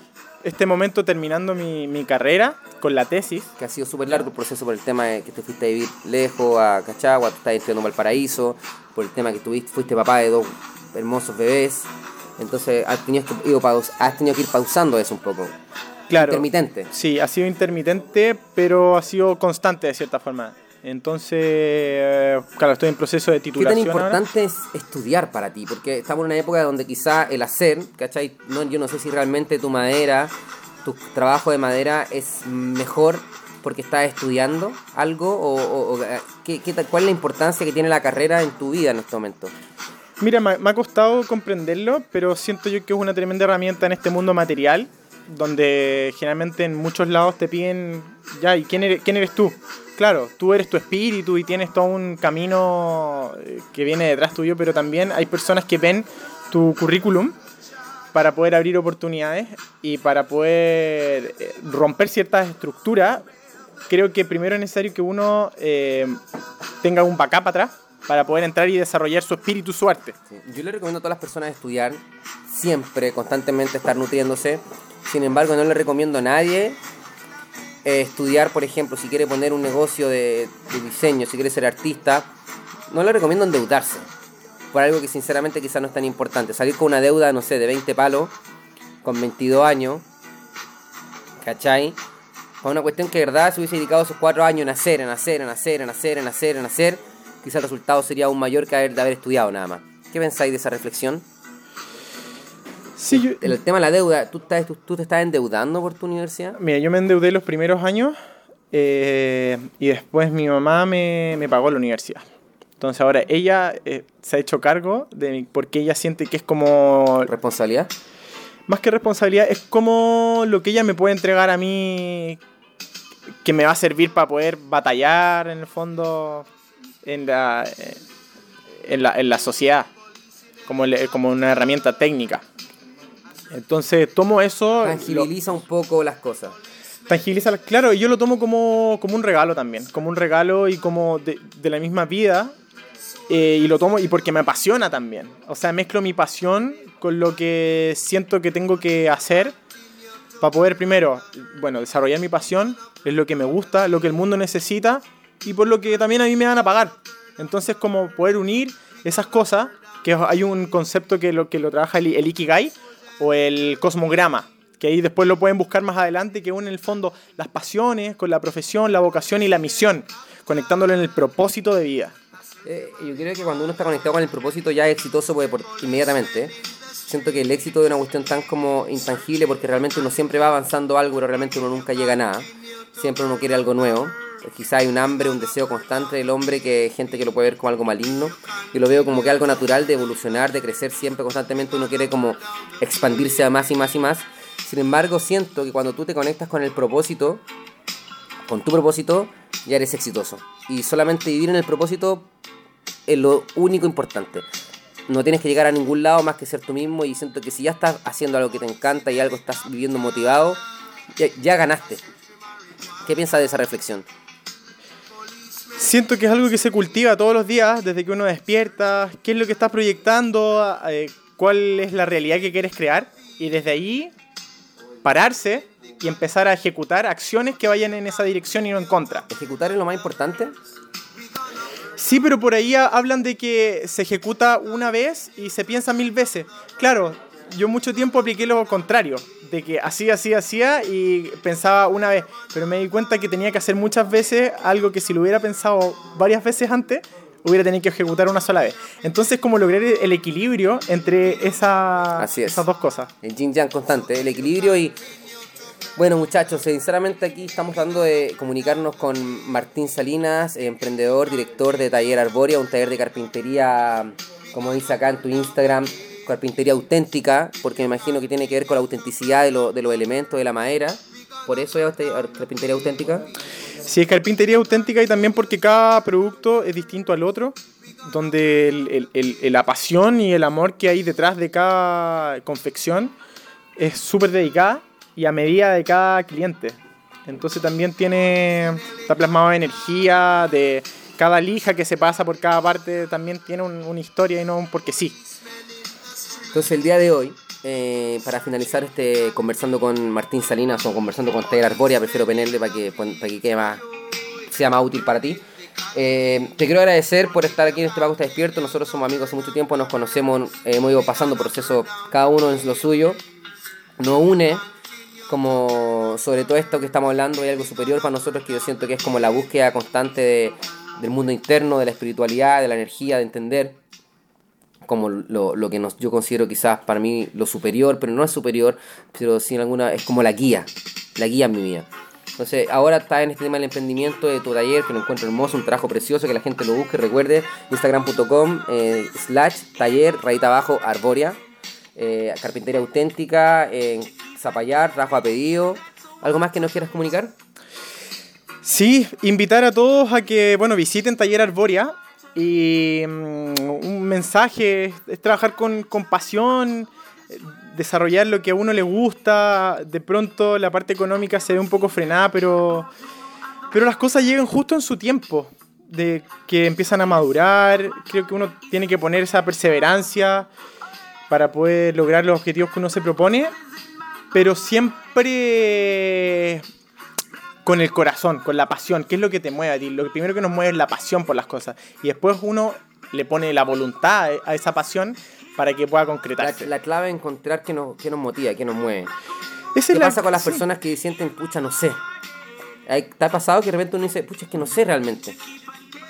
este momento terminando mi, mi carrera con la tesis. que ha sido súper largo el proceso por el tema de que te fuiste a vivir lejos, a Cachagua, estás estudiando Valparaíso, por el tema que tuviste, fuiste papá de dos hermosos bebés. Entonces has tenido que, paus- has tenido que ir pausando eso un poco. Claro. Intermitente. Sí, ha sido intermitente, pero ha sido constante de cierta forma. Entonces, eh, claro, estoy en proceso de ¿Qué tan titulación. ahora. importante es estudiar para ti? Porque estamos en una época donde quizá el hacer, ¿cachai? No, yo no sé si realmente tu madera, tu trabajo de madera es mejor porque estás estudiando algo o, o- o, eh, ¿qué, qué cuál es la importancia que tiene la carrera en tu vida en este momento. Mira, me, me ha costado comprenderlo, pero siento yo que es una tremenda herramienta en este mundo material, donde generalmente en muchos lados te piden, ya, ¿y quién eres, quién eres tú? Claro, tú eres tu espíritu y tienes todo un camino eh, que viene detrás tuyo, pero también hay personas que ven tu currículum para poder abrir oportunidades y para poder eh, romper ciertas estructuras. Creo que primero es necesario que uno eh, tenga un backup atrás, para poder entrar y desarrollar su espíritu, su arte. Yo le recomiendo a todas las personas estudiar, siempre, constantemente estar nutriéndose. Sin embargo, no le recomiendo a nadie eh, estudiar, por ejemplo, si quiere poner un negocio de, de diseño, si quiere ser artista, no le recomiendo endeudarse por algo que sinceramente quizás no es tan importante. Salir con una deuda, no sé, de 20 palos, con 22 años, ¿cachai? Para una cuestión que de verdad se hubiese dedicado esos 4 años en hacer, en hacer, en hacer, en hacer, en hacer, en hacer, quizás el resultado sería aún mayor que de haber estudiado nada más. ¿Qué pensáis de esa reflexión? Sí, yo, El, el tema de la deuda, ¿tú, estás, tú, tú te estás endeudando por tu universidad? Mira, yo me endeudé los primeros años eh, y después mi mamá me, me pagó la universidad. Entonces ahora ella eh, se ha hecho cargo de mí porque ella siente que es como, ¿Responsabilidad? más que responsabilidad, es como lo que ella me puede entregar a mí que me va a servir para poder batallar en el fondo en la, eh, en la, en la sociedad, como, el- como una herramienta técnica. Entonces tomo eso... lo- Tangibiliza un poco las cosas. Tangibiliza, claro, y yo lo tomo como, como un regalo también, como un regalo y como de, de la misma vida, eh, y lo tomo y porque me apasiona también. O sea, mezclo mi pasión con lo que siento que tengo que hacer para poder primero, bueno, desarrollar mi pasión, es lo que me gusta, lo que el mundo necesita y por lo que también a mí me van a pagar. Entonces, como poder unir esas cosas, que hay un concepto que lo, que lo trabaja el, el Ikigai o el cosmograma, que ahí después lo pueden buscar más adelante, que une el fondo las pasiones con la profesión, la vocación y la misión, conectándolo en el propósito de vida. Eh, yo creo que cuando uno está conectado con el propósito ya es exitoso pues, por, inmediatamente. Siento que el éxito de una cuestión tan como intangible porque realmente uno siempre va avanzando algo, pero realmente uno nunca llega a nada. Siempre uno quiere algo nuevo. Quizá hay un hambre, un deseo constante del hombre que gente que lo puede ver como algo maligno. Yo lo veo como que algo natural de evolucionar, de crecer siempre constantemente. Uno quiere como expandirse a más y más y más. Sin embargo, siento que cuando tú te conectas con el propósito, con tu propósito, ya eres exitoso. Y solamente vivir en el propósito es lo único importante. No tienes que llegar a ningún lado más que ser tú mismo y siento que si ya estás haciendo algo que te encanta y algo estás viviendo motivado, ya, ya ganaste. ¿Qué piensas de esa reflexión? Siento que es algo que se cultiva todos los días, desde que uno despierta, qué es lo que estás proyectando, eh, cuál es la realidad que quieres crear, y desde ahí pararse y empezar a ejecutar acciones que vayan en esa dirección y no en contra. ¿Ejecutar es lo más importante? Sí, pero por ahí ha- hablan de que se ejecuta una vez y se piensa mil veces. Claro, yo mucho tiempo apliqué lo contrario, de que hacía, hacía, hacía y pensaba una vez, pero me di cuenta que tenía que hacer muchas veces algo que si lo hubiera pensado varias veces antes, hubiera tenido que ejecutar una sola vez. Entonces, como lograr el equilibrio entre esa- Así es. esas dos cosas. El yin yang constante, el equilibrio y... Bueno muchachos, sinceramente aquí estamos tratando de comunicarnos con Martín Salinas, emprendedor, director de Taller Arboria, un taller de carpintería, como dice acá en tu Instagram, carpintería auténtica, porque me imagino que tiene que ver con la autenticidad de, lo- de los elementos, de la madera. Por eso es carpintería auténtica. Sí, es carpintería auténtica y también porque cada producto es distinto al otro, donde la pasión y el amor que hay detrás de cada confección es súper dedicada y a medida de cada cliente. Entonces también tiene, está plasmado energía de cada lija que se pasa por cada parte, también tiene un- una historia y no un porque sí. Entonces el día de hoy, eh, para finalizar este conversando con Martín Salinas o conversando con Taller Arboria, prefiero ponerle para que, para que quede más, sea más útil para ti. Eh, te quiero agradecer por estar aquí en este Paco está despierto. Nosotros somos amigos hace mucho tiempo, nos conocemos, eh, hemos ido pasando procesos cada uno en lo suyo. Nos une como sobre todo esto que estamos hablando, hay algo superior para nosotros que yo siento que es como la búsqueda constante de- del mundo interno, de la espiritualidad, de la energía, de entender como lo, lo que nos, yo considero quizás para mí lo superior, pero no es superior, pero sin alguna, es como la guía, la guía vida. Entonces, ahora está en este tema del emprendimiento de tu taller, que lo encuentro hermoso, un trabajo precioso, que la gente lo busque, recuerde, instagram.com, eh, slash, taller, rayita abajo, arboria, eh, carpintería auténtica, Zapallar, trabajo a pedido. ¿Algo más que nos quieras comunicar? Sí, invitar a todos a que, bueno, visiten Taller Arboria y mm, un mensaje es, trabajar con, con pasión, desarrollar lo que a uno le gusta, de pronto la parte económica se ve un poco frenada, pero, pero las cosas llegan justo en su tiempo. de que empiezan a madurar. Creo que uno tiene que poner esa perseverancia para poder lograr los objetivos que uno se propone, pero siempre con el corazón, con la pasión, ¿qué es lo que te mueve a ti? Lo primero que nos mueve es la pasión por las cosas. Y después uno le pone la voluntad a esa pasión para que pueda concretarse. La, clave es encontrar qué nos, qué nos motiva, qué nos mueve. ¿Qué pasa con las personas que sienten, pucha, no sé? ¿Te ha pasado que de repente uno dice, pucha, es que no sé realmente?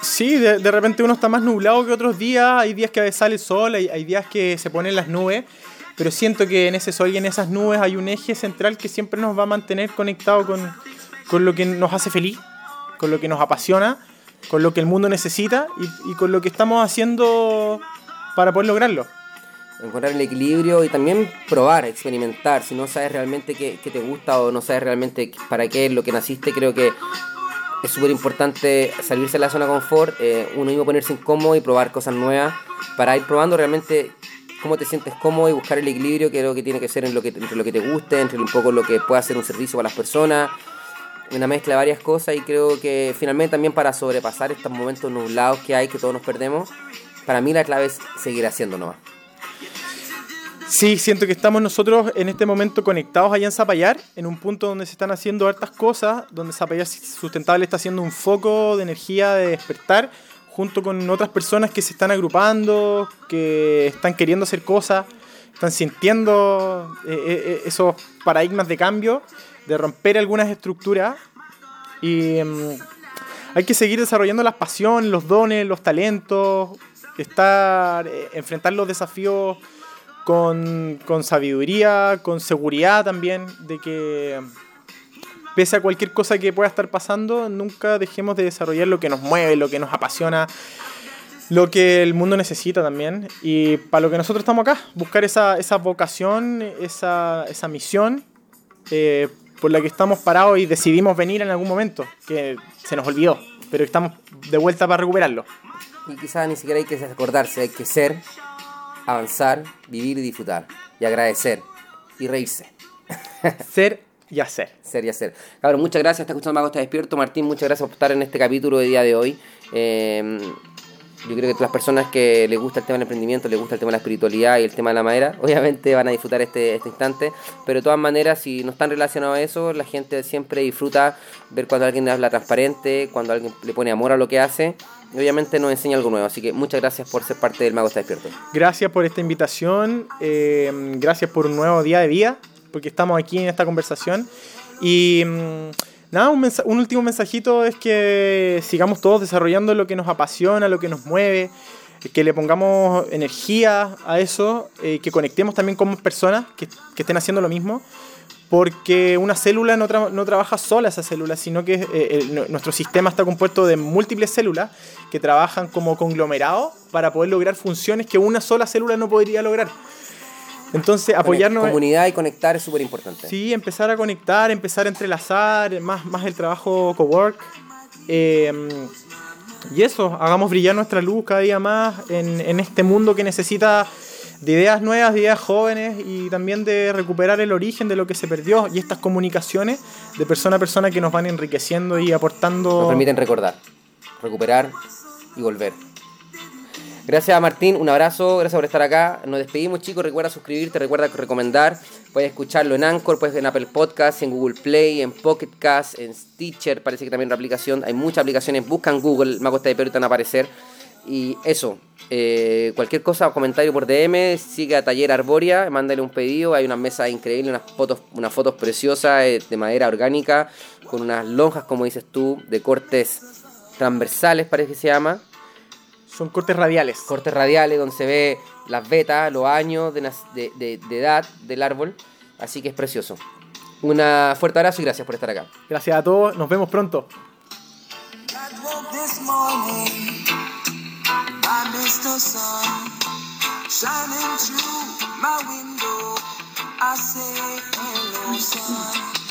Sí, de, de, repente uno está más nublado que otros días, hay días que sale el sol, hay, hay días que se ponen las nubes, pero siento que en ese sol y en esas nubes hay un eje central que siempre nos va a mantener conectado con, con lo que nos hace feliz, con lo que nos apasiona, con lo que el mundo necesita y, con lo que estamos haciendo para poder lograrlo encontrar el equilibrio y también probar, experimentar. Si no sabes realmente qué, te gusta o no sabes realmente para qué es lo que naciste, creo que es súper importante salirse de la zona de confort, eh, uno mismo ponerse incómodo y probar cosas nuevas para ir probando realmente cómo te sientes cómodo y buscar el equilibrio creo que tiene que ser en lo que, entre lo que te guste, entre un poco lo que pueda ser un servicio para las personas, una mezcla de varias cosas y creo que finalmente también para sobrepasar estos momentos nublados que hay, que todos nos perdemos, para mí la clave es seguir haciendo nomás. Sí, siento que estamos nosotros en este momento conectados allá en Zapallar, en un punto donde se están haciendo hartas cosas, donde Zapallar Sustentable está haciendo un foco de energía de despertar, junto con otras personas que se están agrupando, que están queriendo hacer cosas, están sintiendo eh, eh, eh, esos paradigmas de cambio, de romper algunas estructuras. Y mm, hay que seguir desarrollando las pasiones, los dones, los talentos, estar, enfrentar los desafíos con, con sabiduría, con seguridad también, de que pese a cualquier cosa que pueda estar pasando, nunca dejemos de desarrollar lo que nos mueve, lo que nos apasiona, lo que el mundo necesita también. Y para lo que nosotros estamos acá, buscar esa, esa vocación, esa, esa misión eh, por la que estamos parados y decidimos venir en algún momento, que se nos olvidó, pero estamos de vuelta para recuperarlo. Y quizás ni siquiera hay que acordarse, hay que ser avanzar, vivir y disfrutar. Y agradecer. Y reírse. Ser y hacer. Ser y hacer. Cabrón, muchas gracias. Está escuchando Mago Está Despierto. Martín, muchas gracias por estar en este capítulo de día de hoy. Eh, yo creo que todas las personas que les gusta el tema del emprendimiento, les gusta el tema de la espiritualidad y el tema de la madera, obviamente van a disfrutar este, este instante, pero de todas maneras, si no están relacionados a eso, la gente siempre disfruta ver cuando alguien habla transparente, cuando alguien le pone amor a lo que hace, y obviamente nos enseña algo nuevo. Así que muchas gracias por ser parte del Mago Está Despierto. Gracias por esta invitación, eh, gracias por un nuevo día de vida, porque estamos aquí en esta conversación. Y mm, nada, un, un, último mensajito es que sigamos todos desarrollando lo que nos apasiona, lo que nos mueve, que le pongamos energía a eso, eh, que conectemos también con personas que, que estén haciendo lo mismo porque una célula no, no, trabaja sola esa célula, sino que eh, nuestro sistema está compuesto de múltiples células que trabajan como conglomerados para poder lograr funciones que una sola célula no podría lograr. Entonces, apoyarnos. Comunidad y conectar es súper importante. Sí, empezar a conectar, empezar a entrelazar, más, más el trabajo cowork. Eh, y eso, hagamos brillar nuestra luz cada día más en, en este mundo que necesita de ideas nuevas, de ideas jóvenes y también de recuperar el origen de lo que se perdió y estas comunicaciones de persona a persona que nos van enriqueciendo y aportando. Nos permiten recordar, recuperar y volver. Gracias Martín, un abrazo, gracias por estar acá. Nos despedimos chicos, recuerda suscribirte, recuerda recomendar. Puedes escucharlo en Anchor, puedes en Apple Podcast, en Google Play, en Pocket Cast, en Stitcher, parece que también la aplicación. Hay muchas aplicaciones, buscan Google, me Está de Perú te aparecer. Y eso, eh, cualquier cosa comentario por DM, sigue a Taller Arboria, mándale un pedido, hay unas mesas increíbles, unas fotos, unas fotos preciosas eh, de madera orgánica, con unas lonjas, como dices tú, de cortes transversales, parece que se llama. Son cortes radiales. Cortes radiales, donde se ve las vetas, los años de, de, de edad del árbol, así que es precioso. Un fuerte abrazo y gracias por estar acá. Gracias a todos, nos vemos pronto. Shining through my window. I say hello, sun.